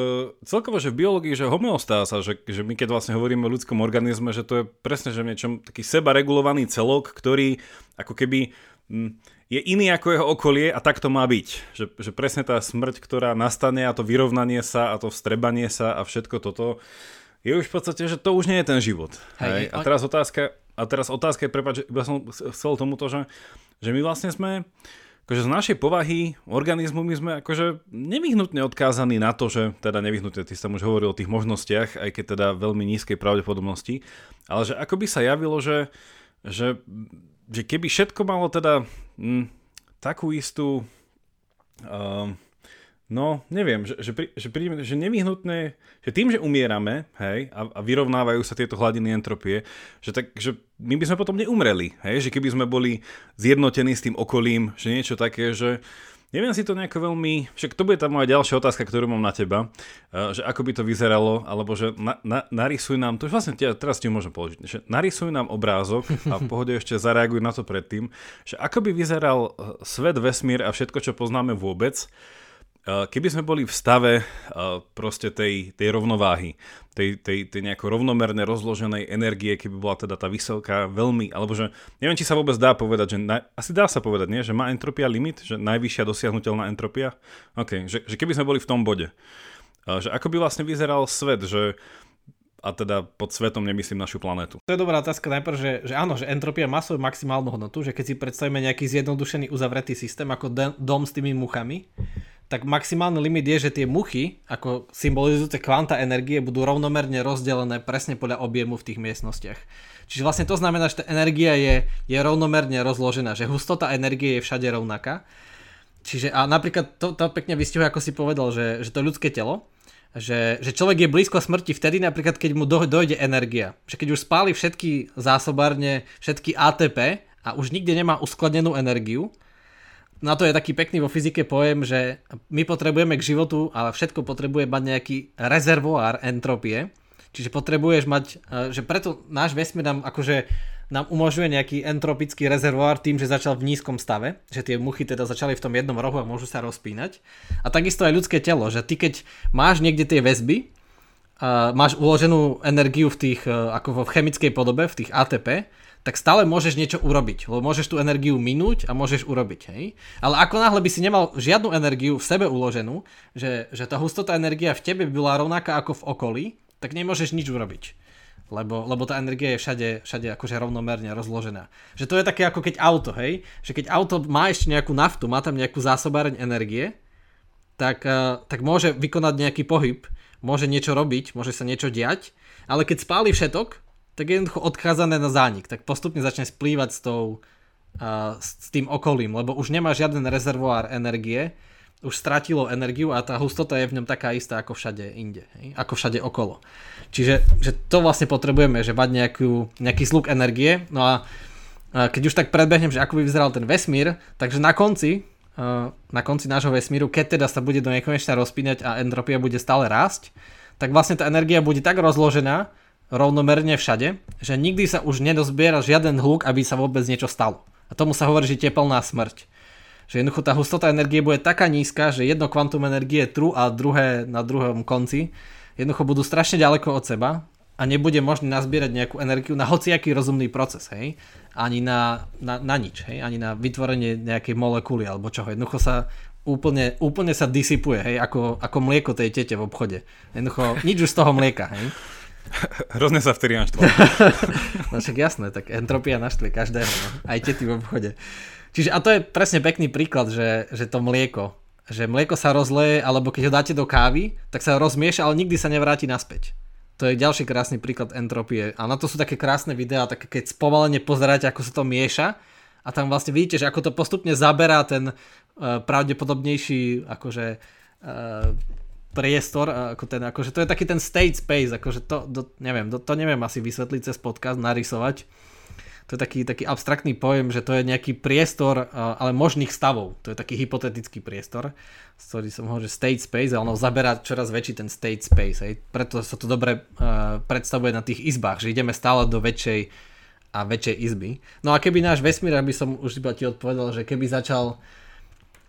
celkovo, že v biológii, že homeostáza, že, že my keď vlastne hovoríme o ľudskom organizme, že to je presne, že niečom taký seba regulovaný celok, ktorý ako keby hm, je iný ako jeho okolie a tak to má byť. Že, že presne tá smrť, ktorá nastane a to vyrovnanie sa a to vstrebanie sa a všetko toto, je už v podstate, že to už nie je ten život. Hej. Hej. A teraz otázka, a teraz otázka je, prepáč, iba som chcel tomuto, že, že my vlastne sme, akože z našej povahy organizmu my sme akože nevyhnutne odkázaní na to, že teda nevyhnutne, ty som už hovoril o tých možnostiach, aj keď teda veľmi nízkej pravdepodobnosti, ale že ako by sa javilo, že, že, že keby všetko malo teda hm, takú istú uh, No, neviem, že, že, že, prídeme, že nevyhnutné, že tým, že umierame, hej, a, a vyrovnávajú sa tieto hladiny entropie, že, tak, že my by sme potom neumreli, hej, že keby sme boli zjednotení s tým okolím, že niečo také, že neviem si to nejako veľmi, však to bude tá moja ďalšia otázka, ktorú mám na teba, uh, že ako by to vyzeralo, alebo že na, na, narysuj nám, to už vlastne tia, teraz ti môžem položiť, že narysuj nám obrázok a v pohode ešte zareaguj na to predtým, že ako by vyzeral uh, svet, vesmír a všetko, čo poznáme vôbec, Eh, keby sme boli v stave eh, proste tej, tej rovnováhy, tej, tej, tej nejako rovnomerne rozloženej energie, keby bola teda tá vysoká veľmi, alebo že neviem, či sa vôbec dá povedať, že na, asi dá sa povedať, nie? že má entropia limit, že najvyššia dosiahnutelná entropia, OK, že, že keby sme boli v tom bode, eh, že ako by vlastne vyzeral svet, že a teda pod svetom nemyslím našu planetu. To je dobrá otázka najprv, že, že áno, že entropia má svoju maximálnu hodnotu, že keď si predstavíme nejaký zjednodušený uzavretý systém ako dom s tými muchami, tak maximálny limit je, že tie muchy, ako symbolizujúce kvanta energie, budú rovnomerne rozdelené presne podľa objemu v tých miestnostiach. Čiže vlastne to znamená, že tá energia je, je rovnomerne rozložená, že hustota energie je všade rovnaká. Čiže a napríklad to, to pekne vystihuje, ako si povedal, že, že to ľudské telo, že, že človek je blízko smrti vtedy napríklad, keď mu dojde energia. Že keď už spáli všetky zásobárne, všetky ATP a už nikde nemá uskladnenú energiu, na to je taký pekný vo fyzike pojem, že my potrebujeme k životu, ale všetko potrebuje mať nejaký rezervoár entropie. Čiže potrebuješ mať, e, že preto náš vesmír nám akože nám umožňuje nejaký entropický rezervoár tým, že začal v nízkom stave, že tie muchy teda začali v tom jednom rohu a môžu sa rozpínať. A takisto aj ľudské telo, že ty keď máš niekde tie väzby, a máš uloženú energiu v tých, e, ako vo chemickej podobe, v tých ATP, tak stále môžeš niečo urobiť, lebo môžeš tú energiu minúť a môžeš urobiť, hej. Ale ako náhle by si nemal žiadnu energiu v sebe uloženú, že, že tá hustota energia v tebe by bola rovnaká ako v okolí, tak nemôžeš nič urobiť. Lebo, lebo tá energia je všade, všade akože rovnomerne rozložená. Že to je také ako keď auto, hej? Že keď auto má ešte nejakú naftu, má tam nejakú zásobáreň energie, tak, uh, tak môže vykonať nejaký pohyb, môže niečo robiť, môže sa niečo diať, ale keď spáli všetok, tak je jednoducho odkázané na zánik, tak postupne začne splývať s, tou, uh, s tým okolím, lebo už nemá žiaden rezervoár energie, už stratilo energiu a tá hustota je v ňom taká istá ako všade inde, hej? ako všade okolo. Čiže že to vlastne potrebujeme, že mať nejakú, nejaký sluk energie, no a keď už tak predbehnem, že ako by vyzeral ten vesmír, takže na konci, na konci nášho vesmíru, keď teda sa bude do nekonečna rozpínať a entropia bude stále rásť, tak vlastne tá energia bude tak rozložená, rovnomerne všade, že nikdy sa už nedozbiera žiaden hluk, aby sa vôbec niečo stalo. A tomu sa hovorí, že teplná smrť. Že jednoducho tá hustota energie bude taká nízka, že jedno kvantum energie tru a druhé na druhom konci jednoducho budú strašne ďaleko od seba a nebude možné nazbierať nejakú energiu na hociaký rozumný proces, hej? Ani na, na, na nič, hej? Ani na vytvorenie nejakej molekuly alebo čoho. Jednoducho sa úplne, úplne sa disipuje, hej? Ako, ako mlieko tej tete v obchode. Jednoducho nič už z toho mlieka, hej? Hrozne sa vtedy naštval. no však jasné, tak entropia naštve každého, no. aj tety v obchode. Čiže a to je presne pekný príklad, že, že to mlieko, že mlieko sa rozleje, alebo keď ho dáte do kávy, tak sa rozmieša, ale nikdy sa nevráti naspäť. To je ďalší krásny príklad entropie. A na to sú také krásne videá, také keď spomalene pozeráte, ako sa to mieša a tam vlastne vidíte, že ako to postupne zaberá ten uh, pravdepodobnejší akože uh, priestor, ako ten, akože to je taký ten state space, akože to, to neviem, to, to neviem asi vysvetliť cez podcast, narysovať. To je taký, taký abstraktný pojem, že to je nejaký priestor, ale možných stavov. To je taký hypotetický priestor, ktorý som hovoril, že state space, a ono zaberá čoraz väčší ten state space. Hej. Preto sa to dobre uh, predstavuje na tých izbách, že ideme stále do väčšej a väčšej izby. No a keby náš vesmír, aby som už iba ti odpovedal, že keby začal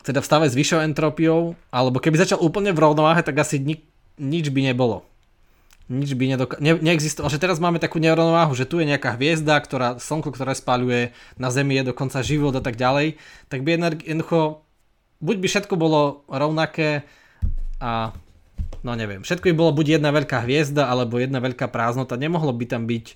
teda v stave s vyššou entropiou, alebo keby začal úplne v rovnováhe, tak asi ni- nič by nebolo. Nič by nedok- ne- neexistovalo. Že teraz máme takú nerovnováhu, že tu je nejaká hviezda, ktorá, slnko, ktoré spaluje, na Zemi je dokonca život a tak ďalej, tak by jednoducho, buď by všetko bolo rovnaké a no neviem, všetko by bolo buď jedna veľká hviezda, alebo jedna veľká prázdnota, nemohlo by tam byť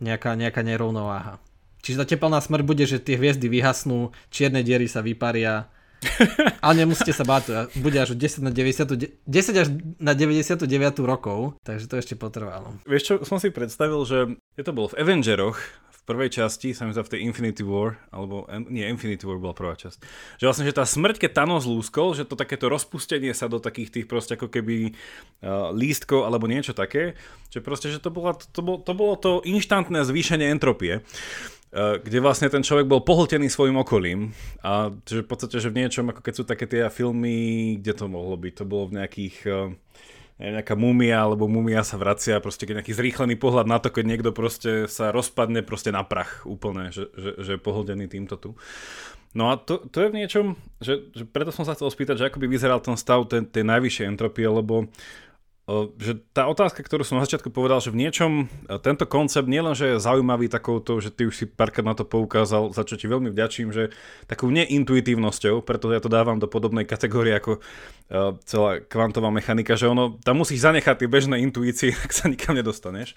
nejaká, nejaká nerovnováha. Čiže tá teplná smrť bude, že tie hviezdy vyhasnú, čierne diery sa vyparia, ale nemusíte sa báť, bude až 10 na 90, 10 až na 99 rokov, takže to ešte potrvalo. Vieš čo, som si predstavil, že je to bolo v Avengeroch, v prvej časti, sa mi v tej Infinity War, alebo nie, Infinity War bola prvá časť, že vlastne, že tá smrť, keď Thanos lúskol, že to takéto rozpustenie sa do takých tých proste ako keby uh, lístkov alebo niečo také, že proste, že to, bola, to, bolo, to bolo to inštantné zvýšenie entropie kde vlastne ten človek bol pohltený svojim okolím a že v podstate, že v niečom, ako keď sú také tie filmy, kde to mohlo byť, to bolo v nejakých nejaká mumia, alebo mumia sa vracia, proste keď nejaký zrýchlený pohľad na to, keď niekto proste sa rozpadne proste na prach úplne, že, že, že je pohldený týmto tu. No a to, to je v niečom, že, že preto som sa chcel spýtať, že ako by vyzeral ten stav tej, tej najvyššej entropie, lebo že tá otázka, ktorú som na začiatku povedal, že v niečom tento koncept nielen, že je zaujímavý takouto, že ty už si párkrát na to poukázal, za čo ti veľmi vďačím, že takou neintuitívnosťou, preto ja to dávam do podobnej kategórie ako celá kvantová mechanika, že ono, tam musíš zanechať tie bežné intuície, ak sa nikam nedostaneš.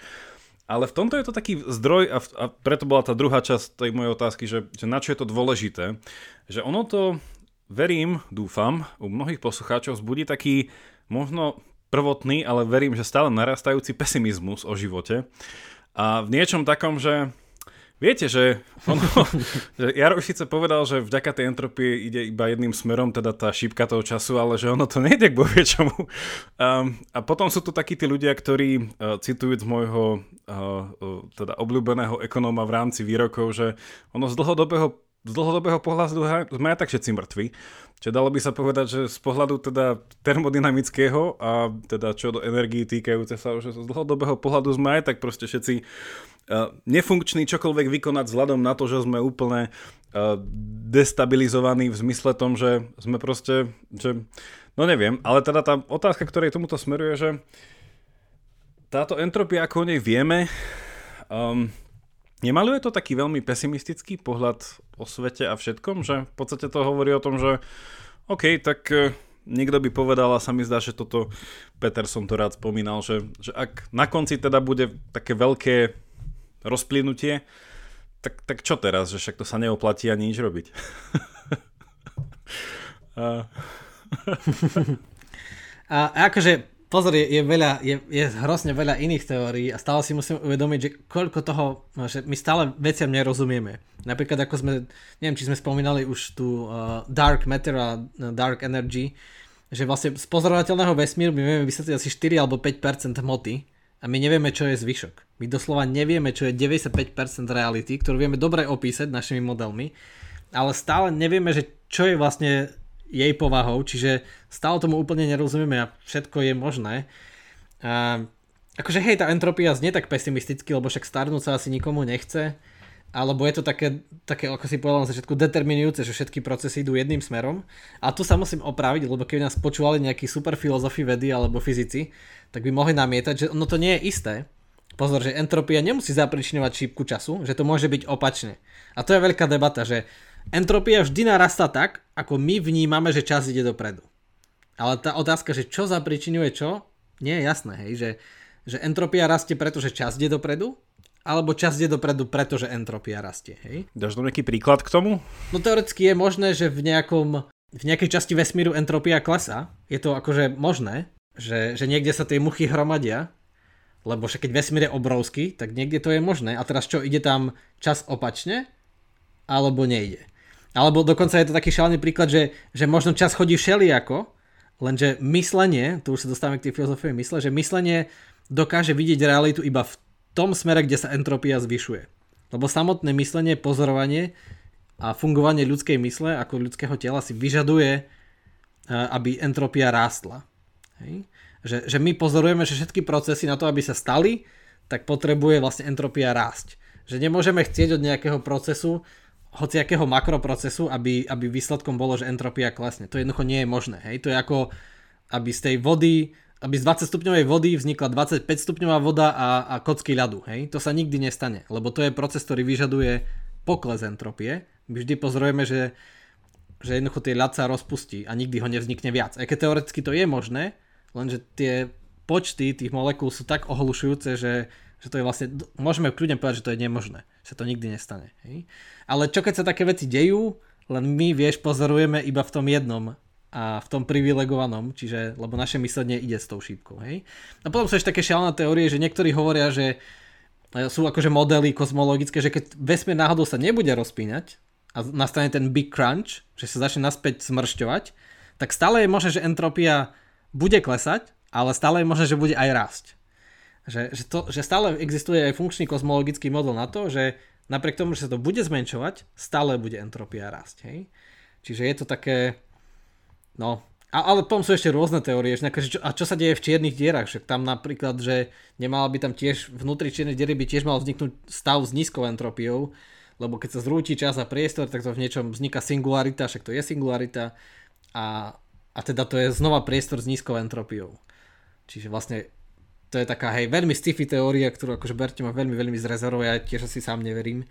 Ale v tomto je to taký zdroj a, a preto bola tá druhá časť tej mojej otázky, že, že na čo je to dôležité, že ono to, verím, dúfam, u mnohých poslucháčov zbudí taký možno prvotný, ale verím, že stále narastajúci pesimizmus o živote. A v niečom takom, že Viete, že, ono, že Jaro síce povedal, že vďaka tej entropii ide iba jedným smerom, teda tá šípka toho času, ale že ono to nejde k čomu. Um, a potom sú tu takí tí ľudia, ktorí, uh, citujúc môjho uh, uh, teda obľúbeného ekonóma v rámci výrokov, že ono z dlhodobého z dlhodobého pohľadu sme aj tak všetci mŕtvi. Čiže dalo by sa povedať, že z pohľadu teda termodynamického a teda čo do energii týkajúce sa, že z dlhodobého pohľadu sme aj tak proste všetci uh, nefunkční čokoľvek vykonať vzhľadom na to, že sme úplne uh, destabilizovaní v zmysle tom, že sme proste, že, no neviem, ale teda tá otázka, ktorej tomuto smeruje, že táto entropia, ako o nej vieme, um, Nemaluje to taký veľmi pesimistický pohľad o svete a všetkom, že v podstate to hovorí o tom, že OK, tak e, niekto by povedal a sa mi zdá, že toto Peter som to rád spomínal, že, že ak na konci teda bude také veľké rozplynutie, tak, tak čo teraz, že však to sa neoplatí ani nič robiť. a... a akože pozor, je, je, veľa, je, je hrozne veľa iných teórií a stále si musím uvedomiť, že koľko toho, že my stále veciam nerozumieme. Napríklad ako sme, neviem, či sme spomínali už tu uh, dark matter a uh, dark energy, že vlastne z pozorovateľného vesmíru my vieme vysvetliť asi 4 alebo 5% hmoty a my nevieme, čo je zvyšok. My doslova nevieme, čo je 95% reality, ktorú vieme dobre opísať našimi modelmi, ale stále nevieme, že čo je vlastne jej povahou, čiže stále tomu úplne nerozumieme a všetko je možné. A, akože hej, tá entropia znie tak pesimisticky, lebo však starnúť sa asi nikomu nechce, alebo je to také, také ako si povedal na začiatku, determinujúce, že všetky procesy idú jedným smerom. A tu sa musím opraviť, lebo keď nás počúvali nejakí super filozofi vedy alebo fyzici, tak by mohli namietať, že ono to nie je isté. Pozor, že entropia nemusí zapričiňovať šípku času, že to môže byť opačne. A to je veľká debata, že entropia vždy narastá tak, ako my vnímame, že čas ide dopredu. Ale tá otázka, že čo zapričinuje čo, nie je jasné, hej, že, že entropia rastie preto, že čas ide dopredu, alebo čas ide dopredu, pretože entropia rastie, hej. Dáš nám nejaký príklad k tomu? No teoreticky je možné, že v nejakom, v nejakej časti vesmíru entropia klesá. Je to akože možné, že, že niekde sa tie muchy hromadia, lebo však keď vesmír je obrovský, tak niekde to je možné. A teraz čo, ide tam čas opačne? Alebo nejde? Alebo dokonca je to taký šalený príklad, že, že možno čas chodí všelijako, lenže myslenie, tu už sa dostávame k tej filozofii mysle, že myslenie dokáže vidieť realitu iba v tom smere, kde sa entropia zvyšuje. Lebo samotné myslenie, pozorovanie a fungovanie ľudskej mysle ako ľudského tela si vyžaduje, eh, aby entropia rástla. Hej? Že, že my pozorujeme, že všetky procesy na to, aby sa stali, tak potrebuje vlastne entropia rásť. Že nemôžeme chcieť od nejakého procesu, hociakého makroprocesu, aby, aby výsledkom bolo, že entropia klesne. To jednoducho nie je možné. Hej? To je ako, aby z tej vody, aby z 20 stupňovej vody vznikla 25 stupňová voda a, a kocky ľadu. Hej? To sa nikdy nestane, lebo to je proces, ktorý vyžaduje pokles entropie. My vždy pozorujeme, že, že jednoducho tie ľad sa rozpustí a nikdy ho nevznikne viac. Aj keď teoreticky to je možné, lenže tie počty tých molekúl sú tak ohlušujúce, že, že to je vlastne, môžeme kľudne povedať, že to je nemožné, že to nikdy nestane. Hej? Ale čo keď sa také veci dejú, len my, vieš, pozorujeme iba v tom jednom a v tom privilegovanom, čiže, lebo naše myslenie ide s tou šípkou, hej. A potom sú ešte také šialené teórie, že niektorí hovoria, že e, sú akože modely kozmologické, že keď vesmír náhodou sa nebude rozpínať a nastane ten big crunch, že sa začne naspäť smršťovať, tak stále je možné, že entropia bude klesať, ale stále je možné, že bude aj rásť. Že, že, to, že stále existuje aj funkčný kozmologický model na to, že napriek tomu, že sa to bude zmenšovať, stále bude entropia rásť. Hej? Čiže je to také, No, a, ale potom sú ešte rôzne teórie, že čo, a čo sa deje v čiernych dierach, že tam napríklad, že nemala by tam tiež, vnútri čiernej diery by tiež mal vzniknúť stav s nízkou entropiou, lebo keď sa zrúti čas a priestor, tak to v niečom vzniká singularita, však to je singularita a, a teda to je znova priestor s nízkou entropiou. Čiže vlastne to je taká, hej, veľmi sci-fi teória, ktorú akože berte ma veľmi, veľmi zrezervuje, ja tiež asi sám neverím.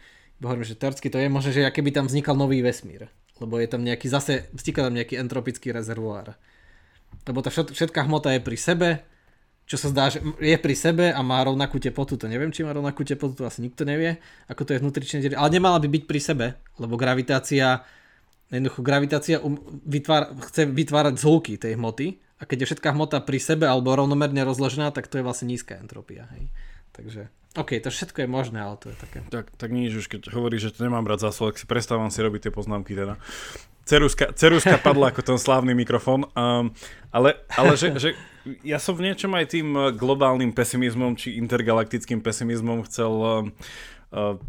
Hovorím, že teoreticky to je možné, že keby tam vznikal nový vesmír lebo je tam nejaký zase, vzniká tam nejaký entropický rezervoár. Lebo tá všetká hmota je pri sebe, čo sa zdá, že je pri sebe a má rovnakú teplotu, to neviem, či má rovnakú teplotu, to asi nikto nevie, ako to je vnútrične, ale nemala by byť pri sebe, lebo gravitácia, jednoducho gravitácia um, vytvár, chce vytvárať zhluky tej hmoty a keď je všetká hmota pri sebe alebo rovnomerne rozložená, tak to je vlastne nízka entropia. Hej. Takže OK, to všetko je možné, ale to je také. Tak, tak nič, už keď hovoríš, že to nemám brať za svoj, si prestávam si robiť tie poznámky teda. Ceruska, ceruska padla ako ten slávny mikrofón, um, ale, ale že, že ja som v niečom aj tým globálnym pesimizmom či intergalaktickým pesimizmom chcel um,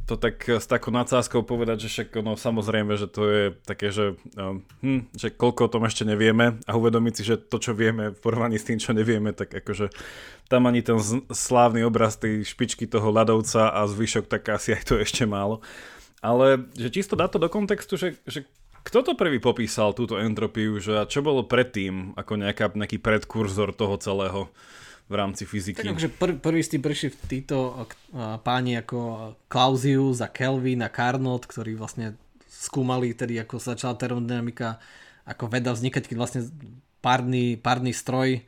to tak s takou nadsázkou povedať, že však no, samozrejme, že to je také, že, hm, že koľko o tom ešte nevieme a uvedomiť si, že to, čo vieme v porovnaní s tým, čo nevieme, tak akože tam ani ten slávny obraz tej špičky toho ľadovca a zvyšok, tak asi aj to ešte málo. Ale že čisto dá to do kontextu, že, že kto to prvý popísal túto entropiu, že čo bolo predtým ako nejaká, nejaký predkurzor toho celého? V rámci fyziky. Tak akože pr- prvý ste prišli títo uh, páni ako Clausius a Kelvin a Carnot, ktorí vlastne skúmali tedy, ako začala termodynamika, ako veda vznikať, keď vlastne párny, párny stroj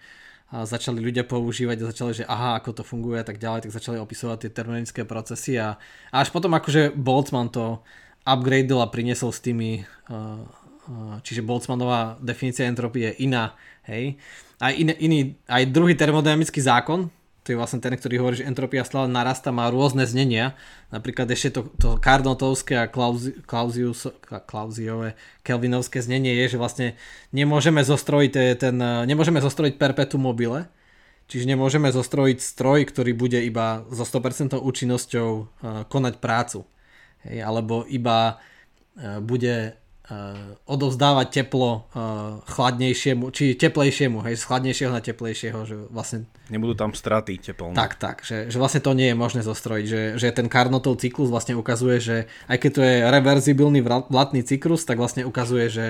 a začali ľudia používať a začali, že aha, ako to funguje a tak ďalej, tak začali opisovať tie termodynamické procesy a, a až potom akože Boltzmann to upgradeol a priniesol s tými, uh, uh, čiže Boltzmannová definícia entropie je iná, hej aj, iný, iný, aj druhý termodynamický zákon, to je vlastne ten, ktorý hovorí, že entropia stále narasta, má rôzne znenia. Napríklad ešte to, to Carnotovské a Klausius, Klausiové, Kelvinovské znenie je, že vlastne nemôžeme zostrojiť ten, nemôžeme zostrojiť perpetuum mobile, čiže nemôžeme zostrojiť stroj, ktorý bude iba so 100% účinnosťou uh, konať prácu. Hej, alebo iba bude odovzdávať teplo uh, chladnejšiemu, či teplejšiemu, hej, z chladnejšieho na teplejšieho, že vlastne... Nebudú tam straty teplné. Tak, tak, že, že vlastne to nie je možné zostrojiť, že, že ten Carnotov cyklus vlastne ukazuje, že aj keď to je reverzibilný vlatný cyklus, tak vlastne ukazuje, že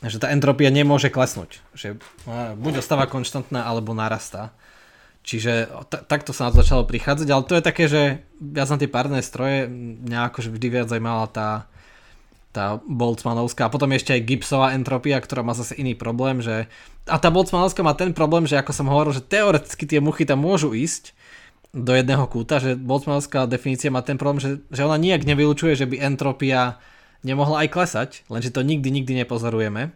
že tá entropia nemôže klesnúť. Že uh, buď ostáva konštantná, alebo narastá. Čiže t- takto sa na to začalo prichádzať, ale to je také, že ja som tie párne stroje, mňa akože vždy viac zaujímala tá, tá Boltzmanovská a potom ešte aj Gibbsová entropia, ktorá má zase iný problém, že a tá Boltzmanovská má ten problém, že ako som hovoril, že teoreticky tie muchy tam môžu ísť do jedného kúta, že Boltzmanovská definícia má ten problém, že, že ona nijak nevylučuje, že by entropia nemohla aj klesať, lenže to nikdy, nikdy nepozorujeme.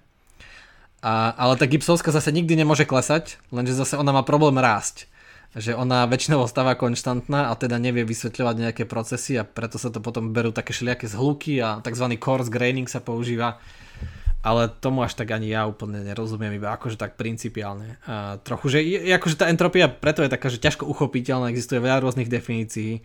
A, ale tá Gibbsovská zase nikdy nemôže klesať, lenže zase ona má problém rásť že ona väčšinou ostáva konštantná a teda nevie vysvetľovať nejaké procesy a preto sa to potom berú také všelijaké zhluky a tzv. coarse graining sa používa. Ale tomu až tak ani ja úplne nerozumiem, iba akože tak principiálne. A trochu, že akože tá entropia preto je taká, že ťažko uchopiteľná, existuje veľa rôznych definícií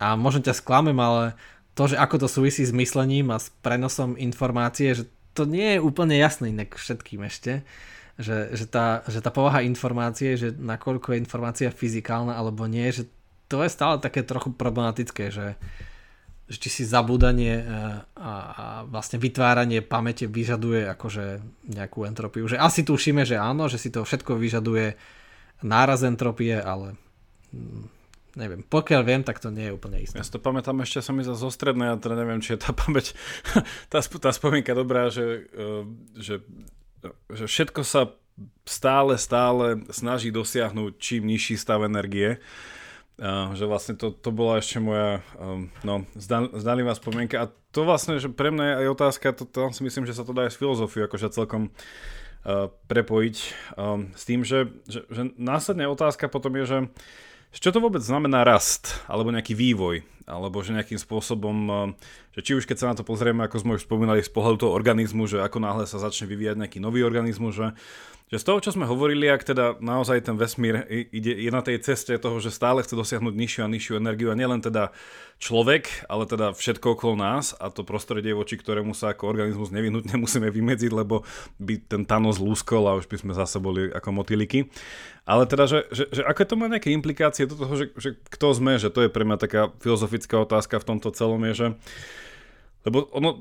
a možno ťa sklamem, ale to, že ako to súvisí s myslením a s prenosom informácie, že to nie je úplne jasné inak všetkým ešte že, že, tá, že tá povaha informácie, že nakoľko je informácia fyzikálna alebo nie, že to je stále také trochu problematické, že, že či si zabúdanie e, a, a vlastne vytváranie pamäte vyžaduje akože nejakú entropiu. Že asi tušíme, že áno, že si to všetko vyžaduje náraz entropie, ale mm, neviem, pokiaľ viem, tak to nie je úplne isté. Ja si to pamätám ešte som za zostredné, a teda neviem, či je tá pamäť, tá, tá spomienka dobrá, že, e, že že všetko sa stále, stále snaží dosiahnuť čím nižší stav energie. Uh, že vlastne to, to bola ešte moja um, no, zdalivá spomienka a to vlastne, že pre mňa je aj otázka, to, to si myslím, že sa to dá aj s filozofiou akože celkom uh, prepojiť um, s tým, že, že, že následne otázka potom je, že čo to vôbec znamená rast, alebo nejaký vývoj, alebo že nejakým spôsobom, že či už keď sa na to pozrieme, ako sme už spomínali z pohľadu toho organizmu, že ako náhle sa začne vyvíjať nejaký nový organizmus, že že z toho, čo sme hovorili, ak teda naozaj ten vesmír ide, je na tej ceste toho, že stále chce dosiahnuť nižšiu a nižšiu energiu a nielen teda človek, ale teda všetko okolo nás a to prostredie, voči ktorému sa ako organizmus nevyhnutne musíme vymedziť, lebo by ten Thanos lúskol a už by sme zase boli ako motýliky. Ale teda, že, že, že aké to má nejaké implikácie do toho, že, že kto sme, že to je pre mňa taká filozofická otázka v tomto celom je, že lebo ono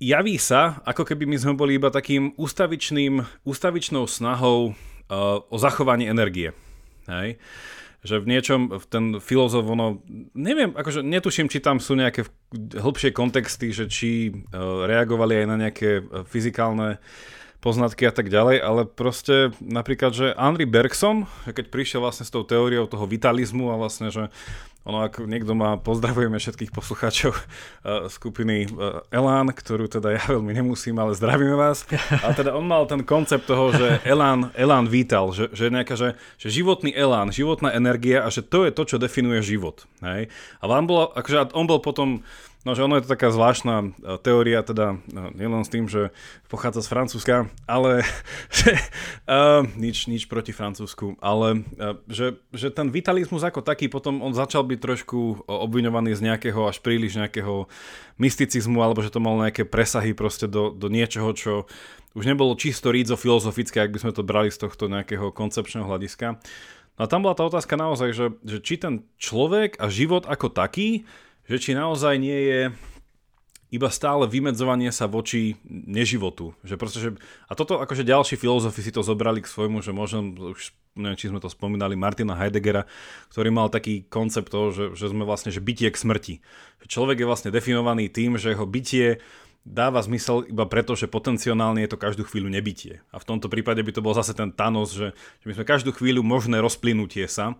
javí sa, ako keby my sme boli iba takým ústavičným, ústavičnou snahou uh, o zachovanie energie. Hej? Že v niečom, ten filozof, ono, neviem, akože netuším, či tam sú nejaké hĺbšie kontexty, že či uh, reagovali aj na nejaké uh, fyzikálne poznatky a tak ďalej, ale proste napríklad, že Henry Bergson, keď prišiel vlastne s tou teóriou toho vitalizmu a vlastne, že ono, ak niekto má, pozdravujeme všetkých poslucháčov uh, skupiny uh, Elán, ktorú teda ja veľmi nemusím, ale zdravíme vás. A teda on mal ten koncept toho, že Elán, Elán vítal, že, že, nejaká, že, že životný Elán, životná energia a že to je to, čo definuje život. Hej? A vám bolo, akože on bol potom No, že ono je to taká zvláštna e, teória, teda no, nielen s tým, že pochádza z Francúzska, ale že, uh, nič, nič proti Francúzsku, ale uh, že, že ten vitalizmus ako taký potom on začal byť trošku obviňovaný z nejakého až príliš nejakého mysticizmu, alebo že to mal nejaké presahy proste do, do niečoho, čo už nebolo čisto rídzo filozofické, ak by sme to brali z tohto nejakého koncepčného hľadiska. No a tam bola tá otázka naozaj, že, že či ten človek a život ako taký že či naozaj nie je iba stále vymedzovanie sa voči neživotu. Že proste, že, a toto akože ďalší filozofi si to zobrali k svojmu, že možno, už neviem, či sme to spomínali, Martina Heideggera, ktorý mal taký koncept toho, že, že sme vlastne, že bytie k smrti. Že človek je vlastne definovaný tým, že jeho bytie dáva zmysel iba preto, že potenciálne je to každú chvíľu nebytie. A v tomto prípade by to bol zase ten Thanos, že, že my sme každú chvíľu možné rozplynutie sa.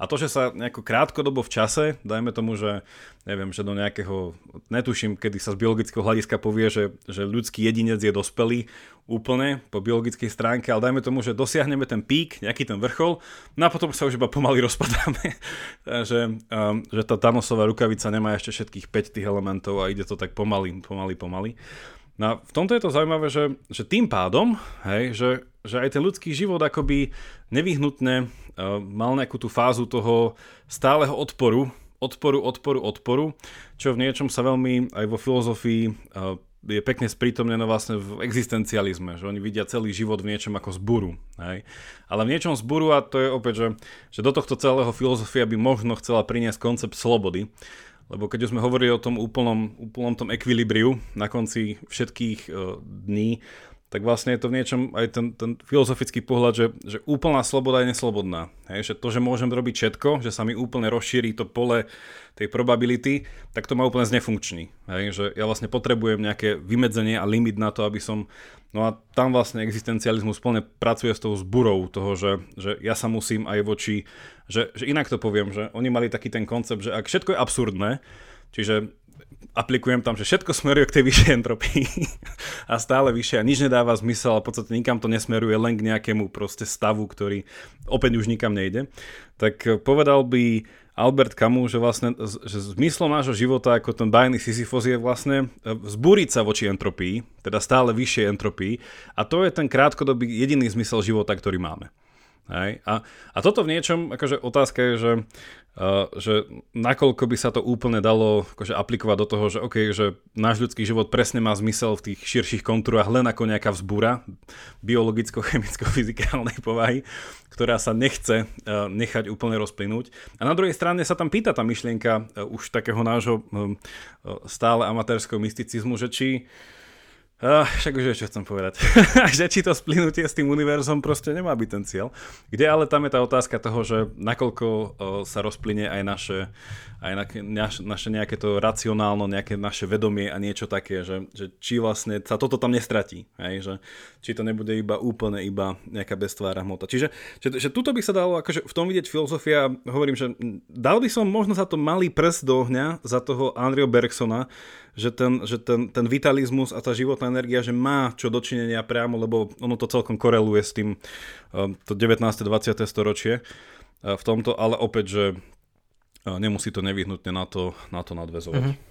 A to, že sa nejako krátkodobo v čase, dajme tomu, že neviem, že do nejakého, netuším, kedy sa z biologického hľadiska povie, že, že ľudský jedinec je dospelý úplne po biologickej stránke, ale dajme tomu, že dosiahneme ten pík, nejaký ten vrchol, no a potom sa už iba pomaly rozpadáme. Takže um, že tá Thanosová rukavica nemá ešte všetkých 5 tých elementov a ide to tak pomaly, pomaly, pomaly. No v tomto je to zaujímavé, že, že tým pádom, hej, že, že aj ten ľudský život akoby nevyhnutne uh, mal nejakú tú fázu toho stáleho odporu, odporu, odporu, odporu, čo v niečom sa veľmi aj vo filozofii uh, je pekne sprítomnené vlastne v existencializme, že oni vidia celý život v niečom ako zburu. Hej? Ale v niečom zburu, a to je opäť, že, že do tohto celého filozofia by možno chcela priniesť koncept slobody, lebo keď sme hovorili o tom úplnom, úplnom tom ekvilibriu na konci všetkých uh, dní, tak vlastne je to v niečom aj ten, ten filozofický pohľad, že, že úplná sloboda je neslobodná. Hej, že to, že môžem robiť všetko, že sa mi úplne rozšíri to pole tej probability, tak to má úplne znefunkční. Hej, že ja vlastne potrebujem nejaké vymedzenie a limit na to, aby som... No a tam vlastne existencializmus plne pracuje s tou zburou toho, že, že ja sa musím aj voči... Že, že inak to poviem, že oni mali taký ten koncept, že ak všetko je absurdné, čiže aplikujem tam, že všetko smeruje k tej vyššej entropii a stále vyššie a nič nedáva zmysel a v podstate nikam to nesmeruje len k nejakému proste stavu, ktorý opäť už nikam nejde, tak povedal by Albert Camus, že vlastne že zmyslom nášho života ako ten bajný Sisyphos je vlastne e, vzbúriť sa voči entropii, teda stále vyššej entropii a to je ten krátkodobý jediný zmysel života, ktorý máme. Hej? A, a toto v niečom, akože otázka je, že Uh, že nakoľko by sa to úplne dalo akože aplikovať do toho, že OK, že náš ľudský život presne má zmysel v tých širších kontúrach len ako nejaká vzbúra biologicko-chemicko-fyzikálnej povahy, ktorá sa nechce uh, nechať úplne rozplynúť. A na druhej strane sa tam pýta tá myšlienka uh, už takého nášho um, stále amatérskeho mysticizmu, že či Uh, však už čo chcem povedať. že či to splynutie s tým univerzom proste nemá byť ten cieľ. Kde ale tam je tá otázka toho, že nakoľko uh, sa rozplynie aj naše, aj na, naš, naše nejaké to racionálno, nejaké naše vedomie a niečo také, že, že či vlastne sa toto tam nestratí. Hej? Že, či to nebude iba úplne iba nejaká beztvára hmota. Čiže že, že tuto by sa dalo akože v tom vidieť filozofia, hovorím, že dal by som možno za to malý prst do ohňa za toho Andrew Bergsona, že ten, že ten, ten vitalizmus a tá životná energia, že má čo dočinenia priamo, lebo ono to celkom koreluje s tým um, to 19. 20. storočie uh, v tomto, ale opäť, že nemusí to nevyhnutne na to, na to nadvezovať. Mm-hmm.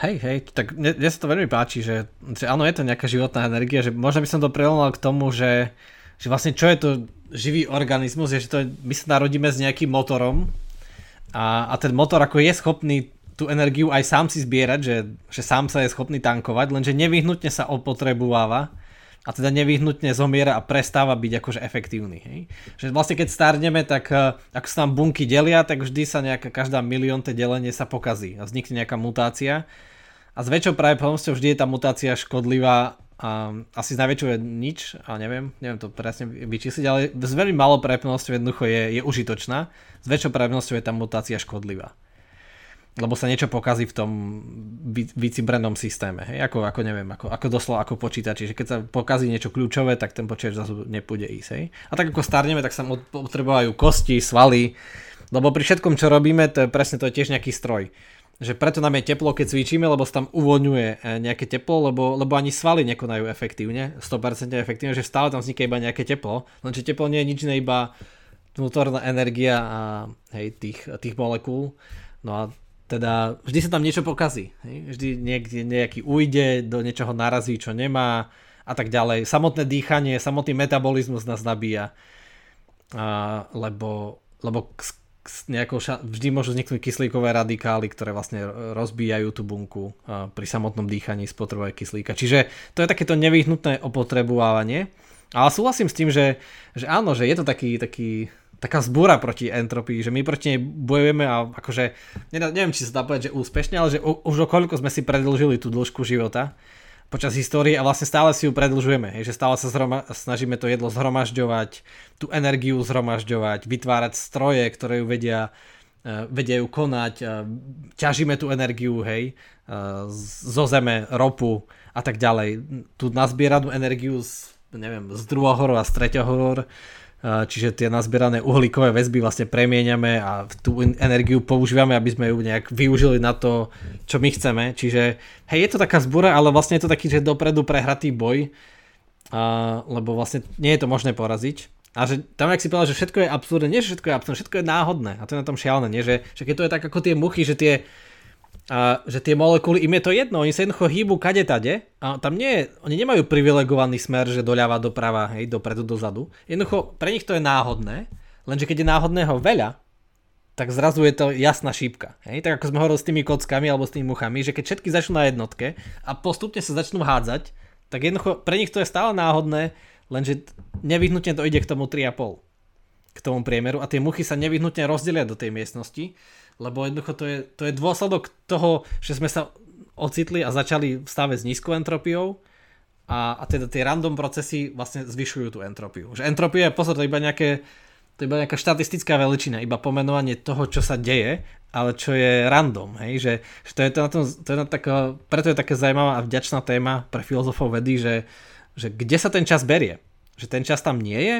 Hej, hej, tak mne, mne sa to veľmi páči, že, že áno, je to nejaká životná energia, že možno by som to prelomal k tomu, že, že vlastne čo je to živý organizmus, je, že to, my sa narodíme s nejakým motorom a, a ten motor ako je schopný tú energiu aj sám si zbierať, že, že sám sa je schopný tankovať, lenže nevyhnutne sa opotrebováva a teda nevyhnutne zomiera a prestáva byť akože efektívny. Hej? Že vlastne keď starneme, tak uh, ako sa tam bunky delia, tak vždy sa nejaká, každá miliónte delenie sa pokazí a vznikne nejaká mutácia. A s väčšou pravdepodobnosťou vždy je tá mutácia škodlivá a asi z najväčšou je nič, a neviem, neviem to presne vyčísliť, ale s veľmi malou pravdepodobnosťou jednoducho je, je užitočná, s väčšou pravdepodobnosťou je tá mutácia škodlivá lebo sa niečo pokazí v tom vycibrenom systéme. Hej? Ako, ako neviem, ako, ako doslova ako počítači. Že keď sa pokazí niečo kľúčové, tak ten počítač zase nepôjde ísť. Hej? A tak ako starneme, tak sa potrebujú kosti, svaly, lebo pri všetkom, čo robíme, to je presne to je tiež nejaký stroj. Že preto nám je teplo, keď cvičíme, lebo sa tam uvoľňuje e, nejaké teplo, lebo, lebo ani svaly nekonajú efektívne, 100% efektívne, že stále tam vzniká iba nejaké teplo, lenže teplo nie je nič iné, iba vnútorná energia a hej, tých, tých molekúl. No a teda vždy sa tam niečo pokazí. Vždy niekde nejaký ujde, do niečoho narazí, čo nemá a tak ďalej. Samotné dýchanie, samotný metabolizmus nás nabíja. A, lebo lebo k, k ša- vždy môžu vzniknúť kyslíkové radikály, ktoré vlastne rozbíjajú tú bunku a pri samotnom dýchaní spotrebuje kyslíka. Čiže to je takéto nevyhnutné opotrebovávanie. Ale súhlasím s tým, že, že áno, že je to taký, taký taká zbúra proti entropii, že my proti nej bojujeme a akože, neviem, či sa dá povedať, že úspešne, ale že už okoľko sme si predlžili tú dĺžku života počas histórie a vlastne stále si ju predlžujeme, že stále sa zhroma, snažíme to jedlo zhromažďovať, tú energiu zhromažďovať, vytvárať stroje, ktoré ju vedia, uh, vedia ju konať, uh, ťažíme tú energiu, hej, uh, zo zeme, ropu a tak ďalej. Tú nazbieranú energiu z, neviem, z druhohor a z treťohor čiže tie nazbierané uhlíkové väzby vlastne premieňame a tú energiu používame, aby sme ju nejak využili na to, čo my chceme. Čiže hej, je to taká zbúra, ale vlastne je to taký, že dopredu prehratý boj, a, lebo vlastne nie je to možné poraziť. A že tam, ak si povedal, že všetko je absurdné, nie že všetko je absurdné, všetko je náhodné. A to je na tom šialené, nie? Že, že keď to je tak ako tie muchy, že tie a že tie molekuly, im je to jedno, oni sa jednoducho hýbu kade tade a tam nie oni nemajú privilegovaný smer, že doľava, doprava, hej, dopredu, dozadu. Jednoducho, pre nich to je náhodné, lenže keď je náhodného veľa, tak zrazu je to jasná šípka. Hej? Tak ako sme hovorili s tými kockami alebo s tými muchami, že keď všetky začnú na jednotke a postupne sa začnú hádzať, tak jednoducho pre nich to je stále náhodné, lenže nevyhnutne to ide k tomu 3,5 k tomu priemeru a tie muchy sa nevyhnutne rozdelia do tej miestnosti lebo jednoducho to je, to je dôsledok toho, že sme sa ocitli a začali v stave s nízkou entropiou a, a teda tie random procesy vlastne zvyšujú tú entropiu. Že entropia je, pozor, to iba nejaké to iba nejaká štatistická veličina, iba pomenovanie toho, čo sa deje, ale čo je random, hej, že, že to je to na tom, to je na taká, preto je také zaujímavá a vďačná téma pre filozofov vedy, že, že kde sa ten čas berie, že ten čas tam nie je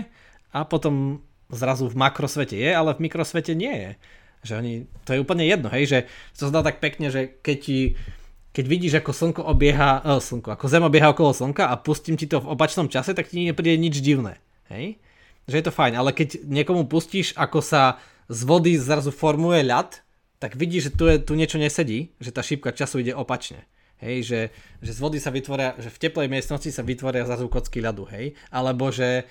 a potom zrazu v makrosvete je, ale v mikrosvete nie je. Že oni, to je úplne jedno, hej, že to sa dá tak pekne, že keď ti keď vidíš, ako slnko obieha, oh, slnko, ako zem obieha okolo slnka a pustím ti to v opačnom čase, tak ti nepríde nič divné. Hej? Že je to fajn, ale keď niekomu pustíš, ako sa z vody zrazu formuje ľad, tak vidíš, že tu, je, tu niečo nesedí, že tá šípka času ide opačne. Hej, že, že z vody sa vytvoria, že v teplej miestnosti sa vytvoria zrazu kocky ľadu, hej, alebo že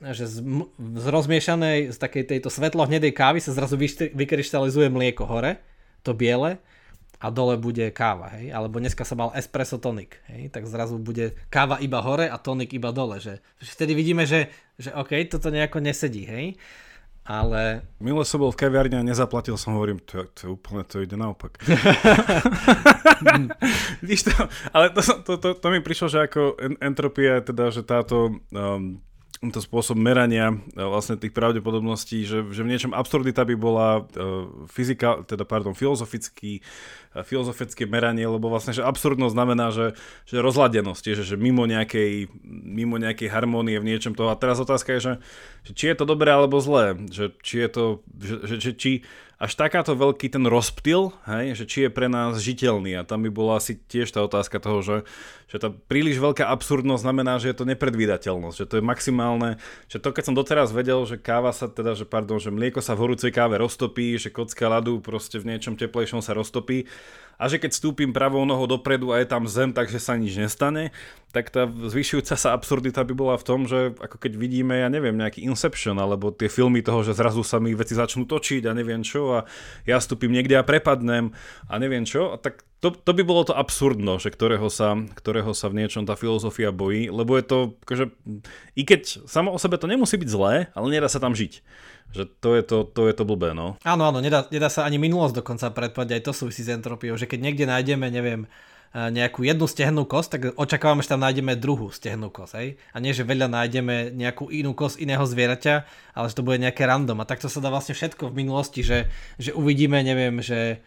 že z, z rozmiešanej, z takej tejto svetlo-hnedej kávy sa zrazu vykryštalizuje mlieko hore, to biele, a dole bude káva, hej, alebo dneska sa mal espresso tonik, hej, tak zrazu bude káva iba hore a tonik iba dole, že, že vtedy vidíme, že, že OK, toto nejako nesedí, hej. ale... Milo som bol v kaviarni a nezaplatil som, hovorím, to, to úplne to ide naopak. Víš to, ale to, to, to, to mi prišlo, že ako entropia, teda, že táto um, to spôsob merania uh, vlastne tých pravdepodobností, že, že v niečom absurdita by bola uh, fyzika, teda pardon, filozofický, uh, filozofické meranie, lebo vlastne, že absurdnosť znamená, že, že rozladenosť, že, že mimo, nejakej, mimo nejakej harmónie v niečom toho. A teraz otázka je, že, že či je to dobré alebo zlé, že či je to, že, že či až takáto veľký ten rozptyl, hej, že či je pre nás žiteľný. A tam by bola asi tiež tá otázka toho, že, že tá príliš veľká absurdnosť znamená, že je to nepredvídateľnosť, že to je maximálne, že to keď som doteraz vedel, že káva sa teda, že pardon, že mlieko sa v horúcej káve roztopí, že kocka ľadu proste v niečom teplejšom sa roztopí, a že keď stúpim pravou nohou dopredu a je tam zem, takže sa nič nestane, tak tá zvyšujúca sa absurdita by bola v tom, že ako keď vidíme, ja neviem, nejaký Inception, alebo tie filmy toho, že zrazu sa mi veci začnú točiť a neviem čo a ja stúpim niekde a prepadnem a neviem čo, a tak to, to by bolo to absurdno, že ktorého sa, ktorého sa v niečom tá filozofia bojí, lebo je to, akože, i keď samo o sebe to nemusí byť zlé, ale nedá sa tam žiť. Že to je to, to, je to blbé, no. Áno, áno, nedá, nedá sa ani minulosť dokonca predpovedať, aj to súvisí s entropiou, že keď niekde nájdeme, neviem, eh, nejakú jednu stehnú kosť, tak očakávame, že tam nájdeme druhú stehnú kosť, hej? A nie, že veľa nájdeme nejakú inú kosť iného zvieraťa, ale že to bude nejaké random. A takto sa dá vlastne všetko v minulosti, že, že uvidíme, neviem, že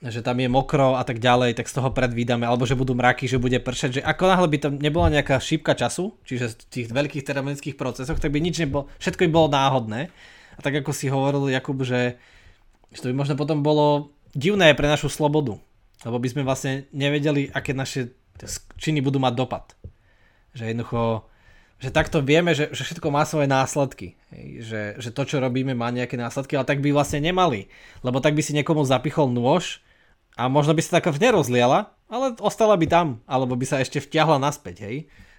že tam je mokro a tak ďalej, tak z toho predvídame, alebo že budú mraky, že bude pršať, že ako náhle by tam nebola nejaká šípka času, čiže v tých veľkých termodynamických procesoch, tak by nič nebolo, všetko by bolo náhodné a tak ako si hovoril Jakub, že, že to by možno potom bolo divné pre našu slobodu. Lebo by sme vlastne nevedeli, aké naše činy budú mať dopad. Že jednoducho, že takto vieme, že, že všetko má svoje následky. Že, že to, čo robíme, má nejaké následky, ale tak by vlastne nemali. Lebo tak by si niekomu zapichol nôž a možno by sa taká nerozliala, ale ostala by tam, alebo by sa ešte vtiahla naspäť, hej.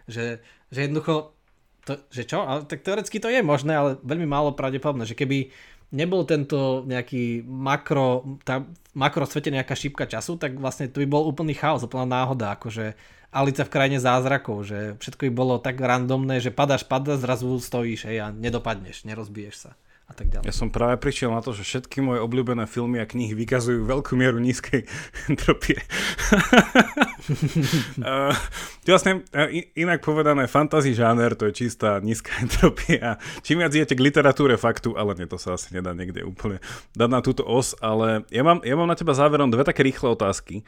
Že, že jednoducho to, že čo? Ale, tak teoreticky to je možné, ale veľmi málo pravdepodobné, že keby nebol tento nejaký makro, tá makro svete nejaká šípka času, tak vlastne to by bol úplný chaos, úplná náhoda, akože Alica v krajine zázrakov, že všetko by bolo tak randomné, že padáš, padáš, zrazu stojíš hej, a nedopadneš, nerozbiješ sa a tak ďalej. Ja som práve prišiel na to, že všetky moje obľúbené filmy a knihy vykazujú veľkú mieru nízkej entropie. uh, vlastne uh, inak povedané, fantasy žáner to je čistá nízka entropia. Čím viac idete k literatúre faktu, ale nie, to sa asi nedá niekde úplne dať na túto os, ale ja mám, ja mám na teba záverom dve také rýchle otázky.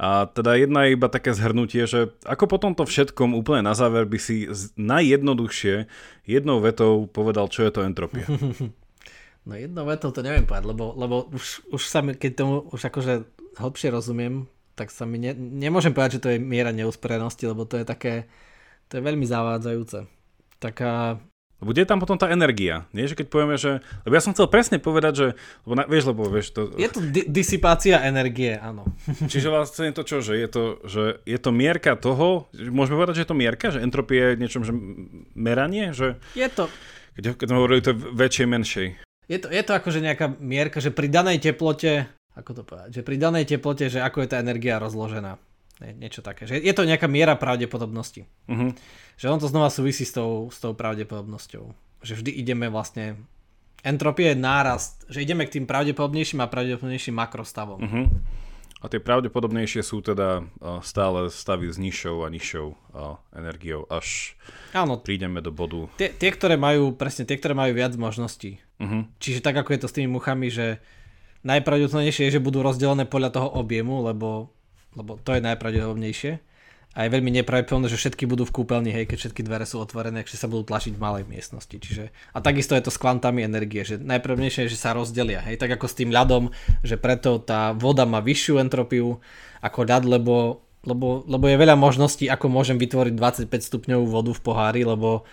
A teda jedna je iba také zhrnutie, že ako po tomto všetkom úplne na záver by si najjednoduchšie jednou vetou povedal, čo je to entropia. No jednou vetou to neviem povedať, lebo, lebo už, už sa mi, keď tomu už akože hlbšie rozumiem, tak sa mi ne, nemôžem povedať, že to je miera neusporenosti, lebo to je také, to je veľmi zavádzajúce. Taká, lebo je tam potom tá energia? Nie, že keď povieme, že... Lebo ja som chcel presne povedať, že... Lebo na, vieš, lebo vieš to... Je to di- disipácia energie, áno. Čiže vlastne je to čo, že je to, že je to mierka toho... Môžeme povedať, že je to mierka? Že entropie je niečom, že meranie? Že... Je to... Keď, keď sme hovorili, to je väčšej, menšej. Je to, je to akože nejaká mierka, že pri danej teplote, ako to povedať, že pri danej teplote, že ako je tá energia rozložená. Nie, niečo také. Že je to nejaká miera pravdepodobnosti. Uh-huh. Že on to znova súvisí s tou, s tou pravdepodobnosťou. Že vždy ideme vlastne... Entropie je nárast, že ideme k tým pravdepodobnejším a pravdepodobnejším makrostavom. Uh-huh. A tie pravdepodobnejšie sú teda stále stavy s nižšou a nižšou energiou, až Áno, prídeme do bodu. Tie, tie, ktoré majú, presne tie, ktoré majú viac možností. Uh-huh. Čiže tak, ako je to s tými muchami, že najpravdepodobnejšie je, že budú rozdelené podľa toho objemu, lebo, lebo to je najpravdepodobnejšie. A je veľmi nepravdepodobné, že všetky budú v kúpeľni, hej, keď všetky dvere sú otvorené, že sa budú tlačiť v malej miestnosti. Čiže, a takisto je to s kvantami energie, že najpravdepodobnejšie je, že sa rozdelia. Hej, tak ako s tým ľadom, že preto tá voda má vyššiu entropiu ako ľad, lebo, lebo, lebo je veľa možností, ako môžem vytvoriť 25 stupňovú vodu v pohári, lebo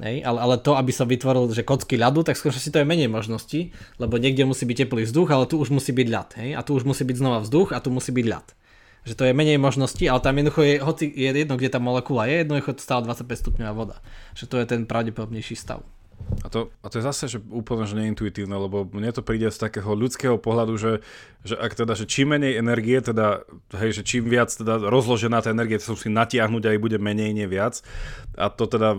Hej, ale, ale to, aby som vytvoril že kocky ľadu, tak skôr si to je menej možností, lebo niekde musí byť teplý vzduch, ale tu už musí byť ľad. Hej? A tu už musí byť znova vzduch a tu musí byť ľad že to je menej možností, ale tam jednoducho je, hoci je jedno, kde tá molekula je, jednoducho to stále 25 stupňová voda. Že to je ten pravdepodobnejší stav. A to, a to je zase že úplne že neintuitívne, lebo mne to príde z takého ľudského pohľadu, že, že ak teda, že čím menej energie, teda, hej, že čím viac teda rozložená tá energie, to si natiahnuť aj bude menej, nie viac. A to teda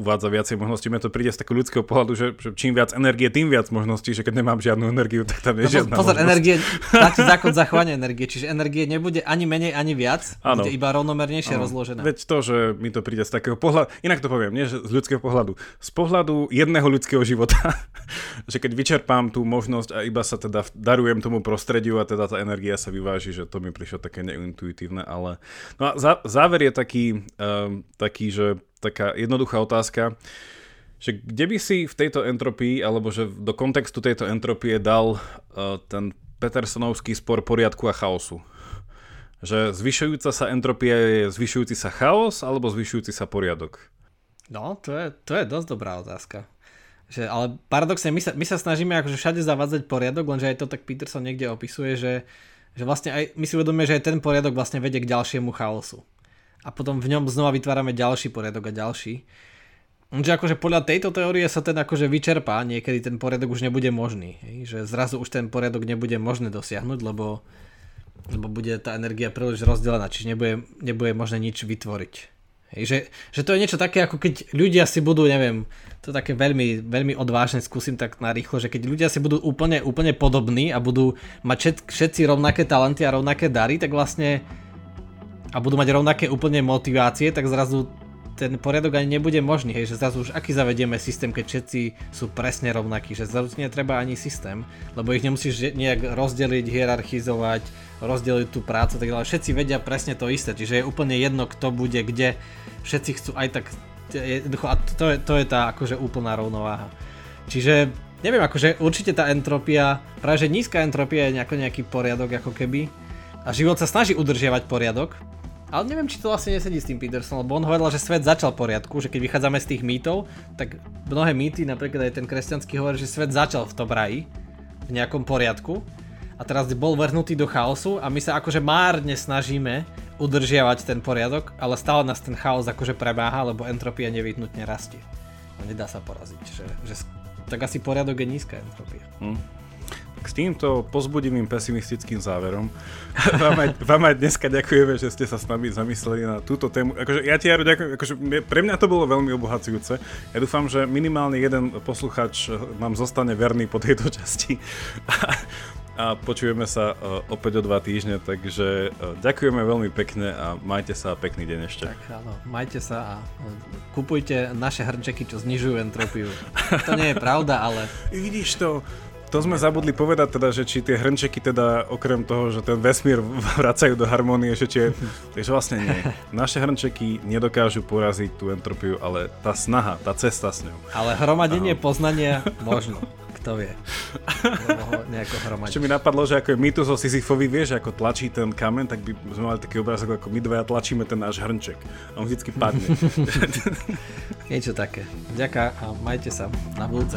uvádza viacej možností. Mne to príde z takého ľudského pohľadu, že, že čím viac energie, tým viac možností, že keď nemám žiadnu energiu, tak tam je no, žiadna Pozor, možnosť. energie, platí zákon zachovania energie, čiže energie nebude ani menej, ani viac, ano. bude iba rovnomernejšie ano. rozložená. Veď to, že mi to príde z takého pohľadu, inak to poviem, nie z ľudského pohľadu, z pohľadu pohľadu jedného ľudského života, že keď vyčerpám tú možnosť a iba sa teda darujem tomu prostrediu a teda tá energia sa vyváži, že to mi prišlo také neintuitívne, ale no a zá, záver je taký, um, taký, že taká jednoduchá otázka, že kde by si v tejto entropii, alebo že do kontextu tejto entropie dal uh, ten Petersonovský spor poriadku a chaosu? Že zvyšujúca sa entropia je zvyšujúci sa chaos alebo zvyšujúci sa poriadok? No, to je, to je dosť dobrá otázka. Že, ale paradoxne, my sa, my sa snažíme akože všade zavádzať poriadok, lenže aj to tak Peterson niekde opisuje, že, že vlastne aj, my si uvedomíme, že aj ten poriadok vlastne vedie k ďalšiemu chaosu. A potom v ňom znova vytvárame ďalší poriadok a ďalší. Že akože podľa tejto teórie sa ten akože vyčerpá, niekedy ten poriadok už nebude možný. Hej? Že zrazu už ten poriadok nebude možné dosiahnuť, lebo, lebo bude tá energia príliš rozdelená, čiže nebude, nebude možné nič vytvoriť. Hej, že, že to je niečo také, ako keď ľudia si budú, neviem, to také veľmi, veľmi odvážne, skúsim tak narýchlo, že keď ľudia si budú úplne, úplne podobní a budú mať všet, všetci rovnaké talenty a rovnaké dary, tak vlastne a budú mať rovnaké úplne motivácie, tak zrazu ten poriadok ani nebude možný, hej, že zrazu už aký zavedieme systém, keď všetci sú presne rovnakí, že zrazu netreba ani systém, lebo ich nemusíš nejak rozdeliť, hierarchizovať, rozdeliť tú prácu, tak ale všetci vedia presne to isté, čiže je úplne jedno, kto bude kde, všetci chcú aj tak, a to je, to je tá akože úplná rovnováha. Čiže neviem, akože určite tá entropia, práve že nízka entropia je nejako nejaký poriadok ako keby a život sa snaží udržiavať poriadok, ale neviem, či to vlastne nesedí s tým Peterson, lebo on hovoril, že svet začal poriadku, že keď vychádzame z tých mýtov, tak mnohé mýty, napríklad aj ten kresťanský hovorí, že svet začal v tom raji, v nejakom poriadku a teraz bol vrhnutý do chaosu a my sa akože márne snažíme udržiavať ten poriadok, ale stále nás ten chaos akože premáha, lebo entropia nevyhnutne rastie. No nedá sa poraziť, že, že tak asi poriadok je nízka entropia. Hmm. S týmto pozbudivým pesimistickým záverom vám aj, vám aj dneska ďakujeme, že ste sa s nami zamysleli na túto tému. Akože, ja ti Jaro ďakujem, akože, pre mňa to bolo veľmi obohacujúce. Ja dúfam, že minimálne jeden posluchač nám zostane verný po tejto časti a počujeme sa uh, opäť o dva týždne, takže uh, ďakujeme veľmi pekne a majte sa pekný deň ešte. Tak áno, majte sa a uh, kupujte naše hrnčeky, čo znižujú entropiu. To nie je pravda, ale... Vidíš to, to sme zabudli povedať teda, že či tie hrnčeky teda okrem toho, že ten vesmír vracajú do harmónie, že či takže vlastne nie. Naše hrnčeky nedokážu poraziť tú entropiu, ale tá snaha, tá cesta s ňou. Ale hromadenie Aho. poznania možno kto vie. Ešte mi napadlo, že ako je mýtus o Sisyfovi, vieš, ako tlačí ten kamen, tak by sme mali taký obrázok, ako my dvaja tlačíme ten náš hrnček. A on vždycky padne. Niečo také. Ďaká a majte sa na budúce.